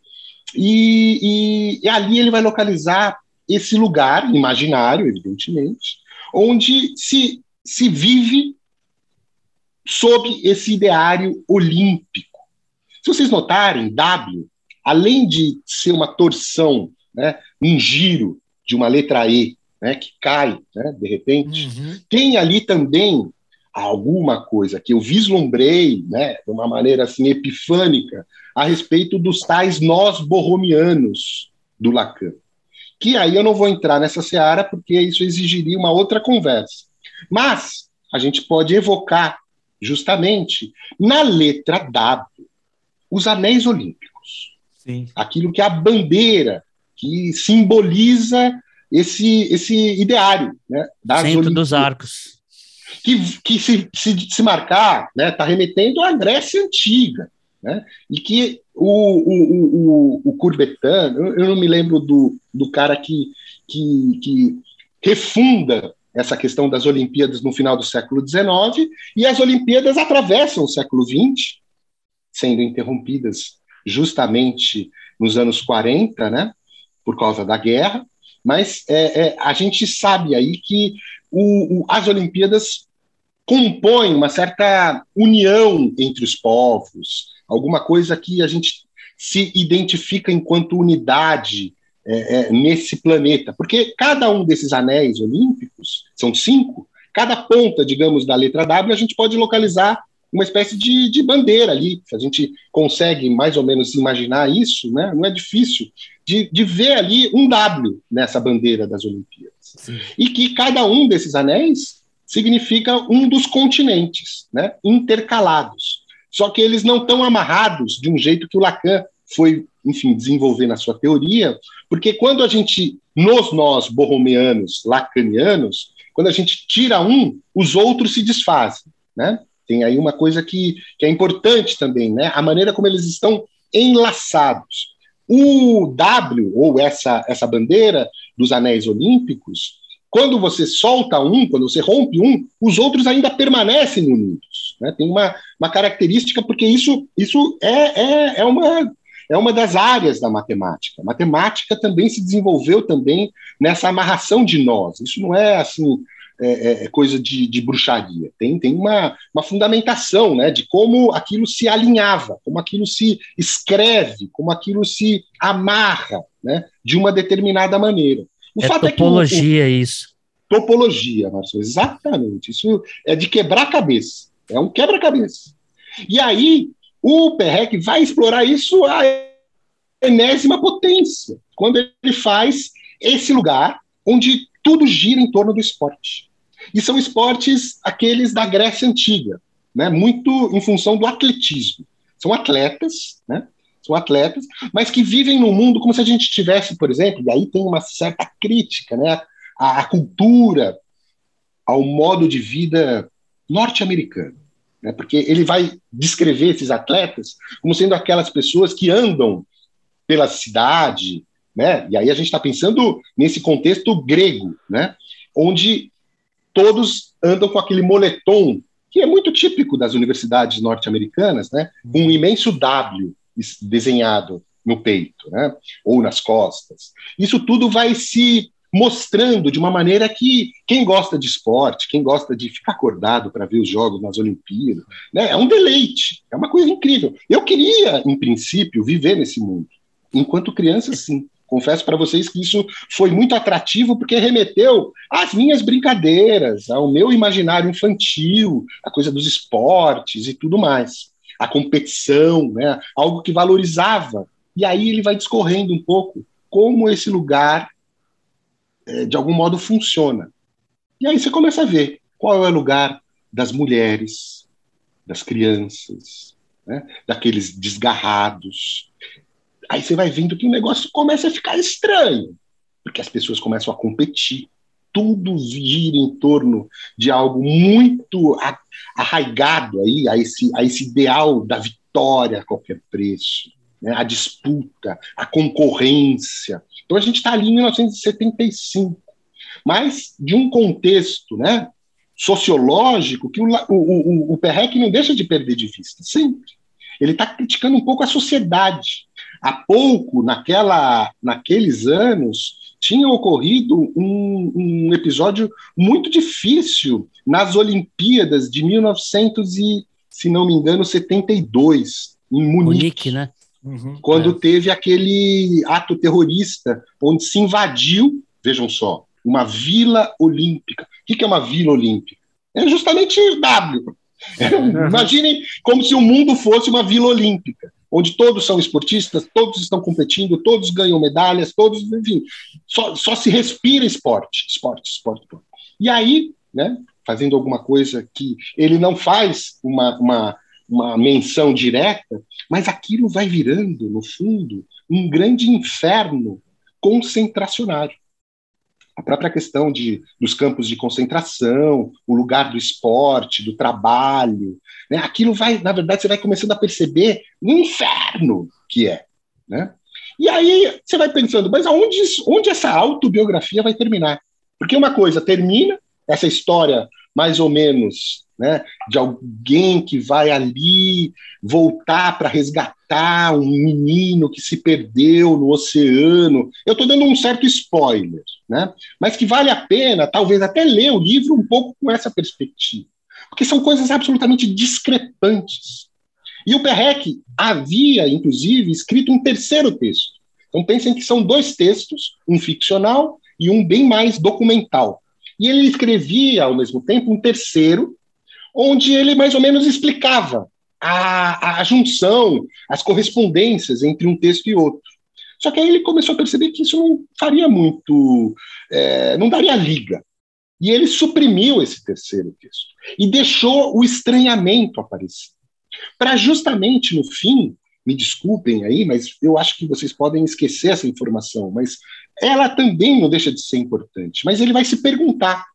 E, e, e ali ele vai localizar esse lugar imaginário, evidentemente, onde se, se vive sob esse ideário olímpico. Se vocês notarem, W, além de ser uma torção, né, um giro de uma letra E, né, que cai, né, de repente, uhum. tem ali também alguma coisa que eu vislumbrei, né, de uma maneira assim epifânica, a respeito dos tais nós borromianos do Lacan que aí eu não vou entrar nessa seara porque isso exigiria uma outra conversa. Mas a gente pode evocar justamente na letra W os anéis olímpicos. Sim. Aquilo que é a bandeira que simboliza esse, esse ideário né, das Centro Olimpíadas. dos arcos. Que, que se, se, se marcar, está né, tá remetendo à Grécia Antiga. Né? E que o, o, o, o Courbetano, eu não me lembro do, do cara que, que, que refunda essa questão das Olimpíadas no final do século XIX, e as Olimpíadas atravessam o século XX, sendo interrompidas justamente nos anos 40, né, por causa da guerra, mas é, é, a gente sabe aí que o, o, as Olimpíadas compõe uma certa união entre os povos, alguma coisa que a gente se identifica enquanto unidade é, é, nesse planeta. Porque cada um desses anéis olímpicos, são cinco, cada ponta, digamos, da letra W, a gente pode localizar uma espécie de, de bandeira ali. Se a gente consegue mais ou menos imaginar isso, né, não é difícil de, de ver ali um W nessa bandeira das Olimpíadas. Sim. E que cada um desses anéis significa um dos continentes, né, intercalados. Só que eles não estão amarrados de um jeito que o Lacan foi, enfim, desenvolver na sua teoria, porque quando a gente, nos nós borromeanos, lacanianos, quando a gente tira um, os outros se desfazem, né? Tem aí uma coisa que, que é importante também, né? A maneira como eles estão enlaçados. O W, ou essa, essa bandeira dos anéis olímpicos, quando você solta um, quando você rompe um, os outros ainda permanecem unidos. Né? Tem uma, uma característica, porque isso, isso é, é, é, uma, é uma das áreas da matemática. A matemática também se desenvolveu também nessa amarração de nós. Isso não é assim é, é, é, coisa de, de, bruxaria. Tem, tem uma, uma fundamentação né, de como aquilo se alinhava, como aquilo se escreve, como aquilo se amarra né, de uma determinada maneira. O é topologia é o, isso. Topologia, Marcelo, exatamente. Isso é de quebrar cabeça. É um quebra-cabeça. E aí, o PREC vai explorar isso a enésima potência, quando ele faz esse lugar onde tudo gira em torno do esporte. E são esportes aqueles da Grécia Antiga, né? muito em função do atletismo. São atletas, né? são atletas, mas que vivem no mundo como se a gente tivesse, por exemplo, e aí tem uma certa crítica, né, à, à cultura, ao modo de vida norte-americano, né, porque ele vai descrever esses atletas como sendo aquelas pessoas que andam pela cidade, né, e aí a gente está pensando nesse contexto grego, né, onde todos andam com aquele moletom que é muito típico das universidades norte-americanas, né, um imenso W desenhado no peito, né? ou nas costas. Isso tudo vai se mostrando de uma maneira que quem gosta de esporte, quem gosta de ficar acordado para ver os jogos nas Olimpíadas, né? é um deleite, é uma coisa incrível. Eu queria, em princípio, viver nesse mundo. Enquanto criança, sim. Confesso para vocês que isso foi muito atrativo porque remeteu às minhas brincadeiras, ao meu imaginário infantil, a coisa dos esportes e tudo mais a competição, né? algo que valorizava. E aí ele vai discorrendo um pouco como esse lugar, de algum modo, funciona. E aí você começa a ver qual é o lugar das mulheres, das crianças, né? daqueles desgarrados. Aí você vai vendo que o negócio começa a ficar estranho, porque as pessoas começam a competir, tudo gira em torno de algo muito arraigado aí, a esse, a esse ideal da vitória a qualquer preço, né? a disputa, a concorrência. Então a gente está ali em 1975, mas de um contexto né, sociológico que o, o, o, o Perrec não deixa de perder de vista, sempre. Ele está criticando um pouco a sociedade. Há pouco, naquela, naqueles anos, tinha ocorrido um, um episódio muito difícil nas Olimpíadas de 1900 e, se não me engano, 72, em Munique. Munique né? Uhum, quando é. teve aquele ato terrorista onde se invadiu, vejam só, uma vila olímpica. O que é uma vila olímpica? É justamente W. É, imaginem como se o mundo fosse uma vila olímpica onde todos são esportistas, todos estão competindo, todos ganham medalhas, todos, enfim, só, só se respira esporte, esporte, esporte, esporte. E aí, né, fazendo alguma coisa que ele não faz uma, uma, uma menção direta, mas aquilo vai virando, no fundo, um grande inferno concentracionário a própria questão de, dos campos de concentração, o lugar do esporte, do trabalho, né? aquilo vai, na verdade, você vai começando a perceber o inferno que é. Né? E aí você vai pensando, mas aonde onde essa autobiografia vai terminar? Porque uma coisa termina, essa história mais ou menos né, de alguém que vai ali voltar para resgatar um menino que se perdeu no oceano. Eu estou dando um certo spoiler, né, mas que vale a pena, talvez, até ler o livro um pouco com essa perspectiva. porque são coisas absolutamente discrepantes. E o Perrec havia, inclusive, escrito um terceiro texto. Então pensem que são dois textos, um ficcional e um bem mais documental. E ele escrevia, ao mesmo tempo, um terceiro, onde ele mais ou menos explicava a, a junção, as correspondências entre um texto e outro. Só que aí ele começou a perceber que isso não faria muito, é, não daria liga. E ele suprimiu esse terceiro texto e deixou o estranhamento aparecer. Para justamente no fim, me desculpem aí, mas eu acho que vocês podem esquecer essa informação, mas ela também não deixa de ser importante. Mas ele vai se perguntar: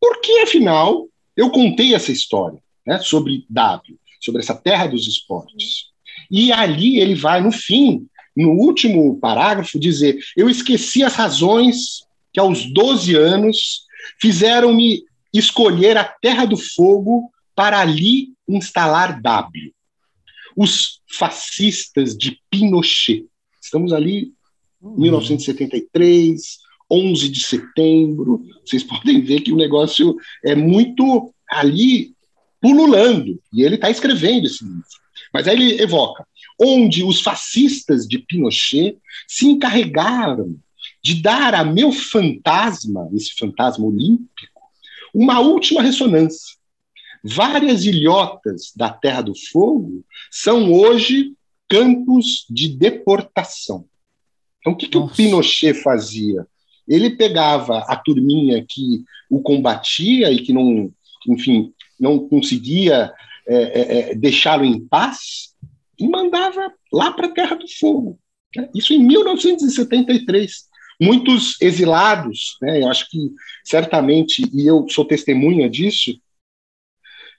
por que, afinal, eu contei essa história né, sobre W, sobre essa terra dos esportes? E ali ele vai, no fim, no último parágrafo, dizer: eu esqueci as razões que aos 12 anos fizeram-me escolher a Terra do Fogo para ali instalar W. Os fascistas de Pinochet. Estamos ali 1973, 11 de setembro. Vocês podem ver que o negócio é muito ali pululando. E ele está escrevendo esse livro. Mas aí ele evoca onde os fascistas de Pinochet se encarregaram de dar a meu fantasma, esse fantasma olímpico, uma última ressonância. Várias ilhotas da Terra do Fogo são hoje campos de deportação. Então, o que, que o Pinochet fazia? Ele pegava a turminha que o combatia e que não, enfim, não conseguia é, é, é deixá-lo em paz e mandava lá para a Terra do Fogo. Né? Isso em 1973 muitos exilados, né, eu acho que certamente, e eu sou testemunha disso,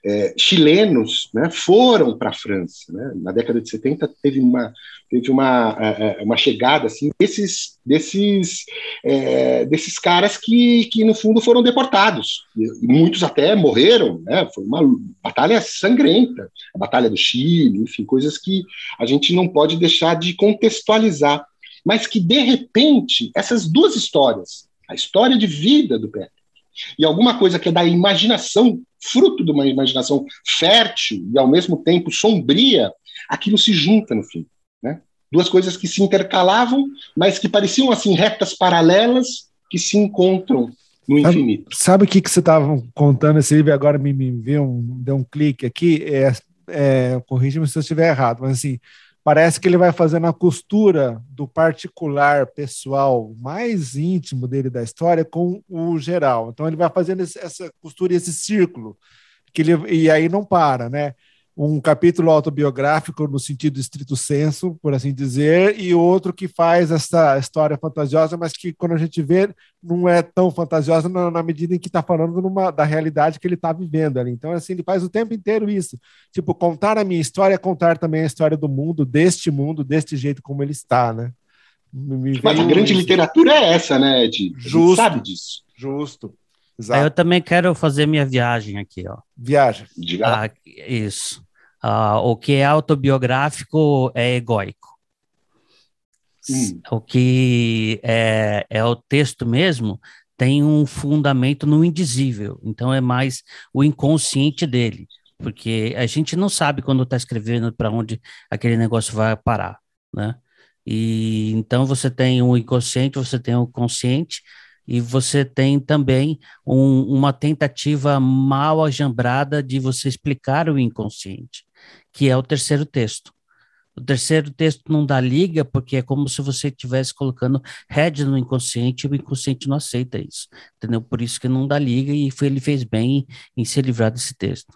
é, chilenos né, foram para a França. Né? Na década de 70 teve uma, teve uma, é, é, uma chegada assim, desses, desses, é, desses caras que, que, no fundo, foram deportados. E muitos até morreram. Né? Foi uma batalha sangrenta a Batalha do Chile, enfim, coisas que a gente não pode deixar de contextualizar mas que, de repente, essas duas histórias, a história de vida do Patrick e alguma coisa que é da imaginação, fruto de uma imaginação fértil e, ao mesmo tempo, sombria, aquilo se junta no fim. Né? Duas coisas que se intercalavam, mas que pareciam assim retas paralelas que se encontram no infinito. Sabe o que, que você estava contando esse livro agora me, me veio um, deu um clique aqui? É, é, Corrija-me se eu estiver errado, mas assim, parece que ele vai fazendo a costura do particular, pessoal, mais íntimo dele da história com o geral. Então ele vai fazendo essa costura, esse círculo, que ele, e aí não para, né? Um capítulo autobiográfico no sentido estrito senso, por assim dizer, e outro que faz essa história fantasiosa, mas que quando a gente vê não é tão fantasiosa na, na medida em que está falando numa, da realidade que ele está vivendo ali. Então, assim, ele faz o tempo inteiro isso. Tipo, contar a minha história é contar também a história do mundo, deste mundo, deste jeito como ele está, né? mas a grande isso. literatura é essa, né, Ed? Justo. sabe disso. Justo. Exato. Eu também quero fazer minha viagem aqui, ó. Viagem. Ah, isso. Uh, o que é autobiográfico é egóico. Hum. O que é, é o texto mesmo tem um fundamento no indizível, então é mais o inconsciente dele, porque a gente não sabe quando está escrevendo para onde aquele negócio vai parar, né? E então você tem o inconsciente, você tem o consciente, e você tem também um, uma tentativa mal ajambrada de você explicar o inconsciente que é o terceiro texto. O terceiro texto não dá liga, porque é como se você estivesse colocando head no inconsciente e o inconsciente não aceita isso, entendeu? Por isso que não dá liga e foi, ele fez bem em se livrar desse texto.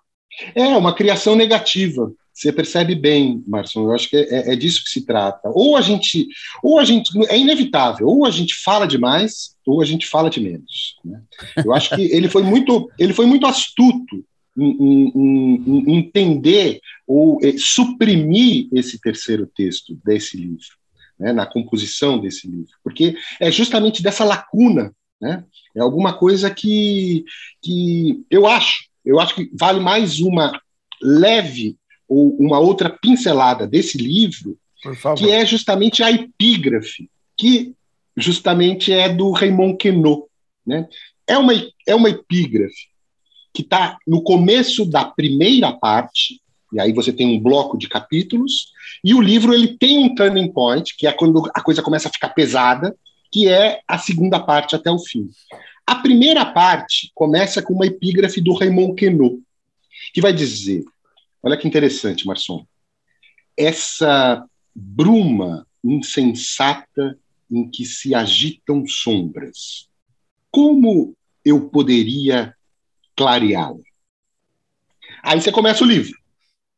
É, uma criação negativa. Você percebe bem, Marson, eu acho que é, é, disso que se trata. Ou a gente, ou a gente, é inevitável, ou a gente fala demais, ou a gente fala de menos. Né? Eu acho que ele foi muito, ele foi muito astuto em, em, em entender ou eh, suprimir esse terceiro texto desse livro, né, na composição desse livro, porque é justamente dessa lacuna, né, é alguma coisa que, que eu acho, eu acho que vale mais uma leve ou uma outra pincelada desse livro, que é justamente a epígrafe, que justamente é do Raymond Queneau, né? É uma, é uma epígrafe que está no começo da primeira parte, e aí você tem um bloco de capítulos, e o livro ele tem um turning point, que é quando a coisa começa a ficar pesada, que é a segunda parte até o fim. A primeira parte começa com uma epígrafe do Raymond Queneau, que vai dizer: olha que interessante, Marçom, essa bruma insensata em que se agitam sombras, como eu poderia clareá-la? Aí você começa o livro.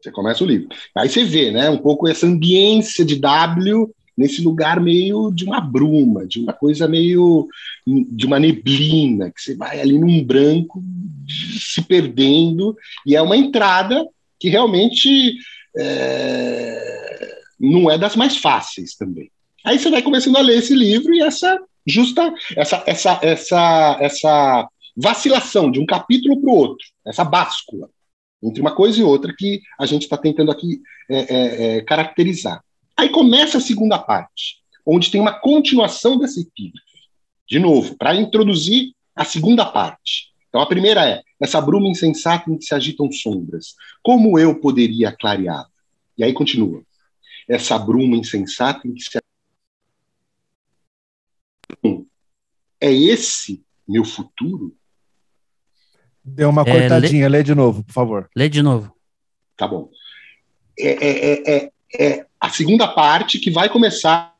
Você começa o livro. Aí você vê, né, um pouco essa ambiência de W nesse lugar meio de uma bruma, de uma coisa meio de uma neblina, que você vai ali num branco se perdendo, e é uma entrada que realmente é, não é das mais fáceis também. Aí você vai começando a ler esse livro e essa justa essa essa essa essa vacilação de um capítulo para o outro, essa báscula entre uma coisa e outra que a gente está tentando aqui é, é, é, caracterizar. Aí começa a segunda parte, onde tem uma continuação dessa epígrafe. De novo, para introduzir a segunda parte. Então a primeira é: essa bruma insensata em que se agitam sombras. Como eu poderia clareá-la? E aí continua. Essa bruma insensata em que se É esse meu futuro? Deu uma é, cortadinha, lê... lê... de novo, por favor. Lê de novo. Tá bom. É, é, é, é, é a segunda parte que vai começar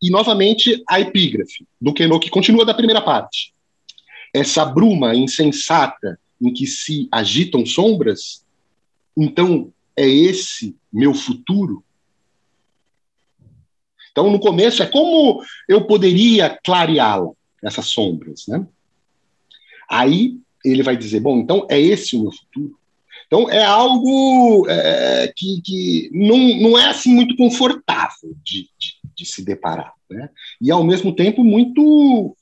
e novamente a epígrafe do Queneau, que continua da primeira parte. Essa bruma insensata em que se agitam sombras, então é esse meu futuro? Então, no começo, é como eu poderia clareá-la, essas sombras, né? Aí ele vai dizer, bom, então é esse o meu futuro? Então é algo é, que, que não, não é assim muito confortável de, de, de, se deparar, né? E ao mesmo tempo muito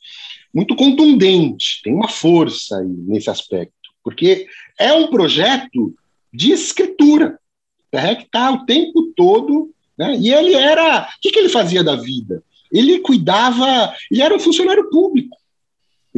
muito contundente, tem uma força nesse aspecto, porque é um projeto de escritura, é que está o tempo todo, né? E ele era, o que, que ele fazia da vida? Ele cuidava, ele era um funcionário público.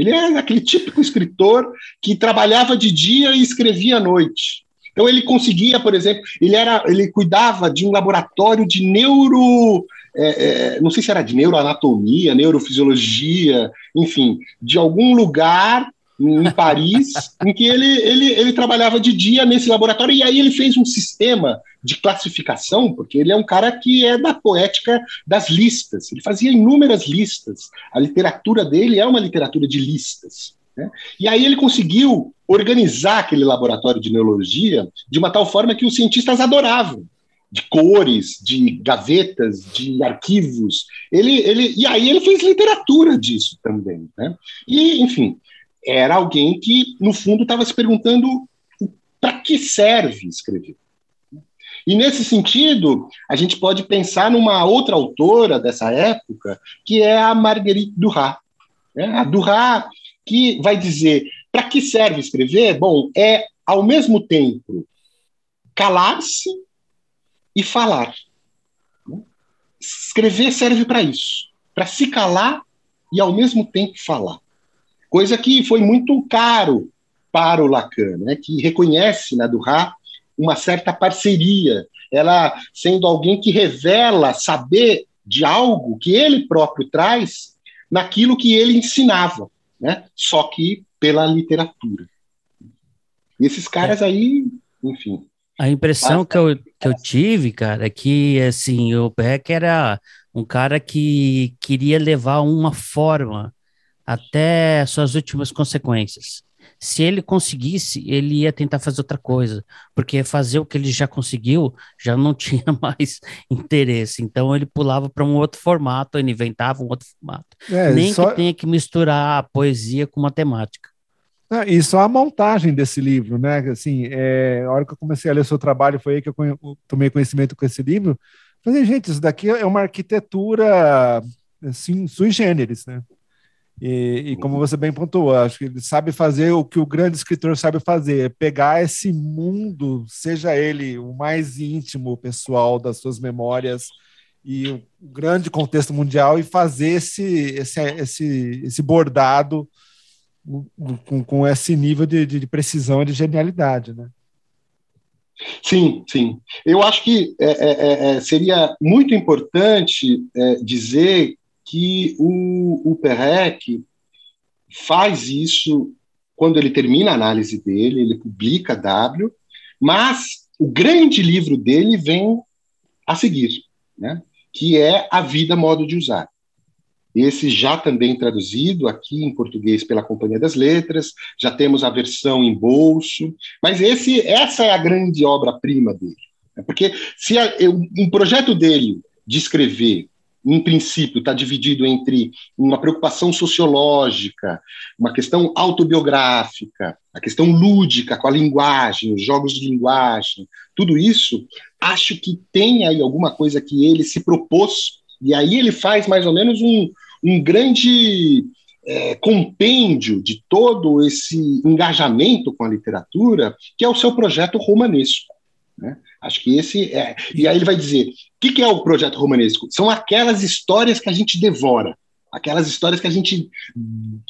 Ele é aquele típico escritor que trabalhava de dia e escrevia à noite. Então ele conseguia, por exemplo, ele era, ele cuidava de um laboratório de neuro, é, é, não sei se era de neuroanatomia, neurofisiologia, enfim, de algum lugar em Paris, em que ele, ele, ele trabalhava de dia nesse laboratório, e aí ele fez um sistema de classificação, porque ele é um cara que é da poética das listas, ele fazia inúmeras listas, a literatura dele é uma literatura de listas. Né? E aí ele conseguiu organizar aquele laboratório de neurologia de uma tal forma que os cientistas adoravam de cores, de gavetas, de arquivos. Ele, ele, e aí ele fez literatura disso também. Né? E, enfim, era alguém que, no fundo, estava se perguntando para que serve escrever. E nesse sentido, a gente pode pensar numa outra autora dessa época, que é a Marguerite Duras. Né? A Duras, que vai dizer: para que serve escrever? Bom, é, ao mesmo tempo, calar-se e falar. Escrever serve para isso para se calar e, ao mesmo tempo, falar coisa que foi muito caro para o Lacan, né, que reconhece na Durra uma certa parceria, ela sendo alguém que revela saber de algo que ele próprio traz naquilo que ele ensinava, né, só que pela literatura. E esses caras aí, enfim. A impressão que eu, que eu tive, cara, é que assim, o Beck era um cara que queria levar uma forma até suas últimas consequências. Se ele conseguisse, ele ia tentar fazer outra coisa, porque fazer o que ele já conseguiu já não tinha mais interesse. Então ele pulava para um outro formato, ele inventava um outro formato. É, Nem só... que tenha que misturar a poesia com matemática. Ah, e só a montagem desse livro, né? Assim, é, a hora que eu comecei a ler seu trabalho, foi aí que eu tomei conhecimento com esse livro. Falei, gente, isso daqui é uma arquitetura assim, sui generis, né? E, e, como você bem pontuou, acho que ele sabe fazer o que o grande escritor sabe fazer, pegar esse mundo, seja ele o mais íntimo, pessoal das suas memórias e o grande contexto mundial e fazer esse esse esse, esse bordado com, com esse nível de, de precisão e de genialidade, né? Sim, sim. Eu acho que é, é, é, é seria muito importante é, dizer que o, o Perrec faz isso quando ele termina a análise dele, ele publica W, mas o grande livro dele vem a seguir, né? que é A Vida, Modo de Usar. Esse já também traduzido aqui em português pela Companhia das Letras, já temos a versão em bolso, mas esse, essa é a grande obra-prima dele. Né? Porque se a, um projeto dele de escrever em princípio, está dividido entre uma preocupação sociológica, uma questão autobiográfica, a questão lúdica com a linguagem, os jogos de linguagem, tudo isso, acho que tem aí alguma coisa que ele se propôs, e aí ele faz mais ou menos um, um grande é, compêndio de todo esse engajamento com a literatura, que é o seu projeto romanesco. Né? Acho que esse é. E aí ele vai dizer: o que, que é o projeto romanesco? São aquelas histórias que a gente devora, aquelas histórias que a gente,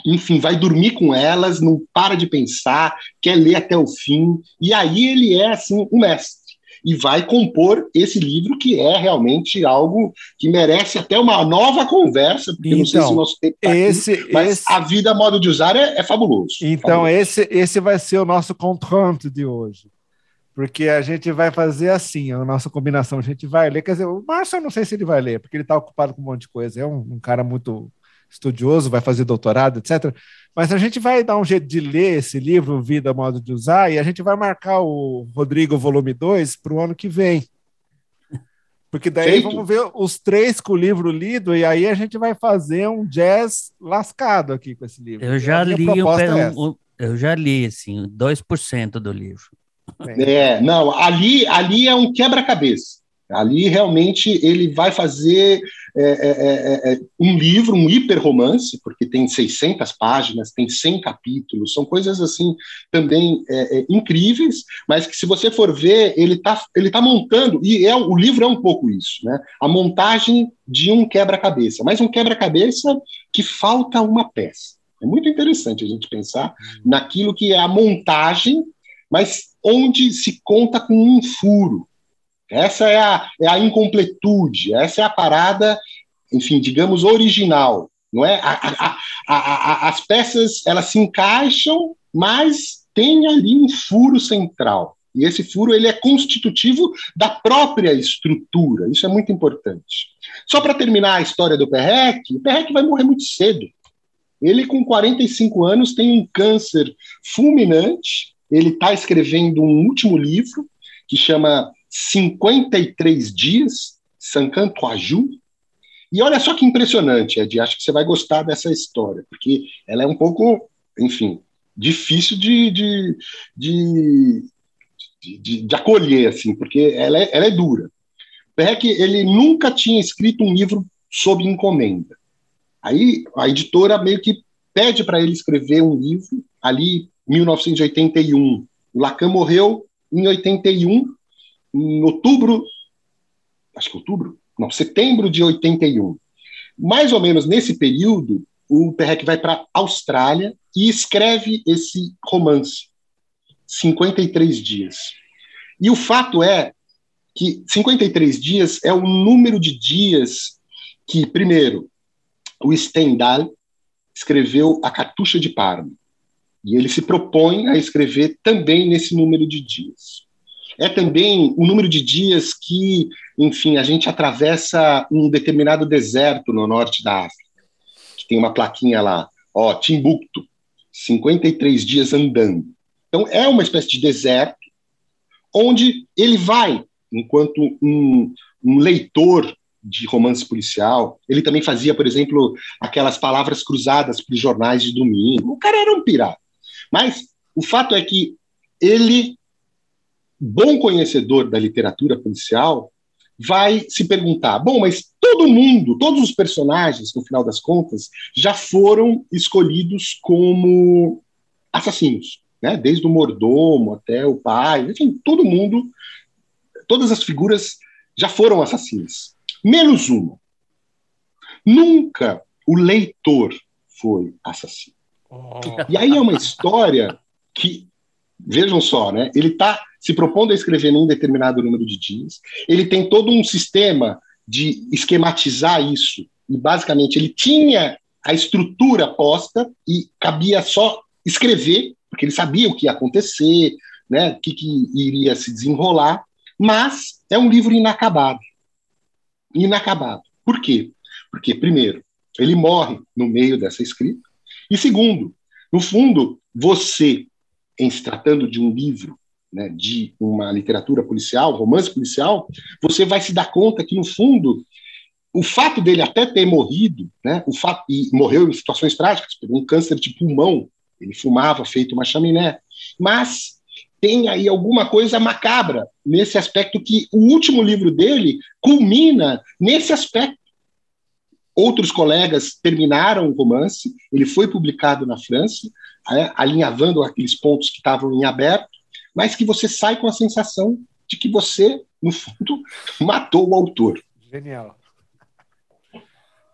enfim, vai dormir com elas, não para de pensar, quer ler até o fim. E aí ele é, assim, o mestre. E vai compor esse livro que é realmente algo que merece até uma nova conversa, porque então, não sei se o então, nosso tempo tá esse, aqui, mas esse... a vida, modo de usar, é, é fabuloso. Então, fabuloso. Esse, esse vai ser o nosso contrato de hoje porque a gente vai fazer assim, a nossa combinação, a gente vai ler, quer dizer, o Márcio eu não sei se ele vai ler, porque ele está ocupado com um monte de coisa, é um, um, cara muito estudioso, vai fazer doutorado, etc. Mas a gente vai dar um jeito de ler esse livro, Vida, Modo de Usar, e a gente vai marcar o Rodrigo Volume 2 para o ano que vem. Porque daí Feito. vamos ver os três com o livro lido, e aí a gente vai fazer um jazz lascado aqui com esse livro. Eu já li, um, é um, eu já li, assim, 2% do livro. É, não, ali, ali é um quebra-cabeça. Ali realmente ele vai fazer é é, é, é, é, um livro, um hiperromance, porque tem 600 páginas, tem 100 capítulos, são coisas assim também é, incríveis, mas que se você for ver, ele está ele tá montando, e é, o livro é um pouco isso, né? a montagem de um quebra-cabeça, mas um quebra-cabeça que falta uma peça. É muito interessante a gente pensar naquilo que é a montagem, mas onde se conta com um furo. Essa é a, é a incompletude, essa é a parada, enfim, digamos, original. Não é? A, a, as peças elas se encaixam, mas tem ali um furo central. E esse furo ele é constitutivo da própria estrutura. Isso é muito importante. Só para terminar a história do Perrec, o Perrec vai morrer muito cedo. Ele, com 45 anos, tem um câncer fulminante ele está escrevendo um último livro que chama 53 Dias, Sancantoaju. E olha só que impressionante, Ed, acho que você vai gostar dessa história, porque ela é um pouco, enfim, difícil de, de, de, de, de acolher, assim, porque ela é, ela é dura. Peck, ele nunca tinha escrito um livro sob encomenda. Aí a editora meio que pede para ele escrever um livro ali 1981. O Lacan morreu em 81, em outubro, acho que outubro, não, setembro de 81. Mais ou menos nesse período, o Perrec vai para a Austrália e escreve esse romance, 53 dias. E o fato é que 53 dias é o número de dias que, primeiro, o Stendhal escreveu A Cartucha de Parma. E ele se propõe a escrever também nesse número de dias. É também o número de dias que, enfim, a gente atravessa um determinado deserto no norte da África, que tem uma plaquinha lá, ó, Timbuktu, 53 dias andando. Então, é uma espécie de deserto onde ele vai, enquanto um, um leitor de romance policial. Ele também fazia, por exemplo, aquelas palavras cruzadas para os jornais de domingo. O cara era um pirata. Mas o fato é que ele, bom conhecedor da literatura policial, vai se perguntar: bom, mas todo mundo, todos os personagens, no final das contas, já foram escolhidos como assassinos, né? Desde o mordomo até o pai, enfim, todo mundo, todas as figuras já foram assassinas, menos uma. Nunca o leitor foi assassino. Oh. E aí é uma história que, vejam só, né? Ele está se propondo a escrever num determinado número de dias, ele tem todo um sistema de esquematizar isso, e basicamente ele tinha a estrutura posta e cabia só escrever, porque ele sabia o que ia acontecer, né, o que, que iria se desenrolar, mas é um livro inacabado. Inacabado. Por quê? Porque, primeiro, ele morre no meio dessa escrita, e segundo, no fundo, você, em se tratando de um livro, né, de uma literatura policial, romance policial, você vai se dar conta que, no fundo, o fato dele até ter morrido, né, o fato, e morreu em situações trágicas, pegou um câncer de pulmão, ele fumava feito uma chaminé, mas tem aí alguma coisa macabra nesse aspecto que o último livro dele culmina nesse aspecto. Outros colegas terminaram o romance, ele foi publicado na França, é, alinhavando aqueles pontos que estavam em aberto, mas que você sai com a sensação de que você, no fundo, matou o autor. Genial.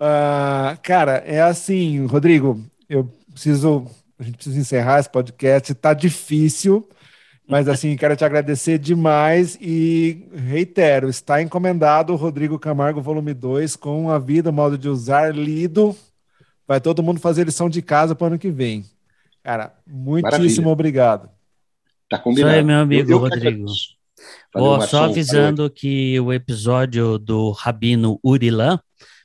Uh, cara, é assim, Rodrigo, eu preciso, a gente precisa encerrar esse podcast, tá difícil, mas assim, quero te agradecer demais e reitero, está encomendado o Rodrigo Camargo, volume 2, com a vida, o modo de usar lido. Vai todo mundo fazer lição de casa para o ano que vem. Cara, muitíssimo Maravilha. obrigado. Tá combinado. Isso aí, meu amigo eu, eu Rodrigo. Valeu, só avisando Valeu. que o episódio do Rabino Urilan,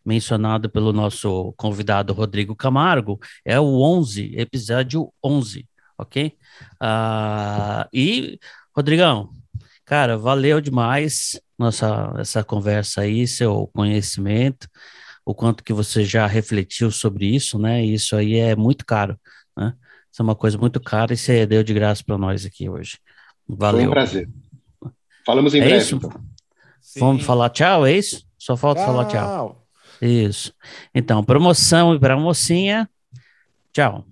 mencionado pelo nosso convidado Rodrigo Camargo, é o 11, episódio 11, ok? Uh, e, Rodrigão, cara, valeu demais nossa essa conversa aí, seu conhecimento, o quanto que você já refletiu sobre isso, né? Isso aí é muito caro, né? Isso é uma coisa muito cara e você deu de graça para nós aqui hoje. Valeu. Foi um prazer. Falamos em é breve. Isso? Então. Vamos falar tchau, é isso? Só falta tchau. falar tchau. Isso. Então, promoção e para mocinha. Tchau.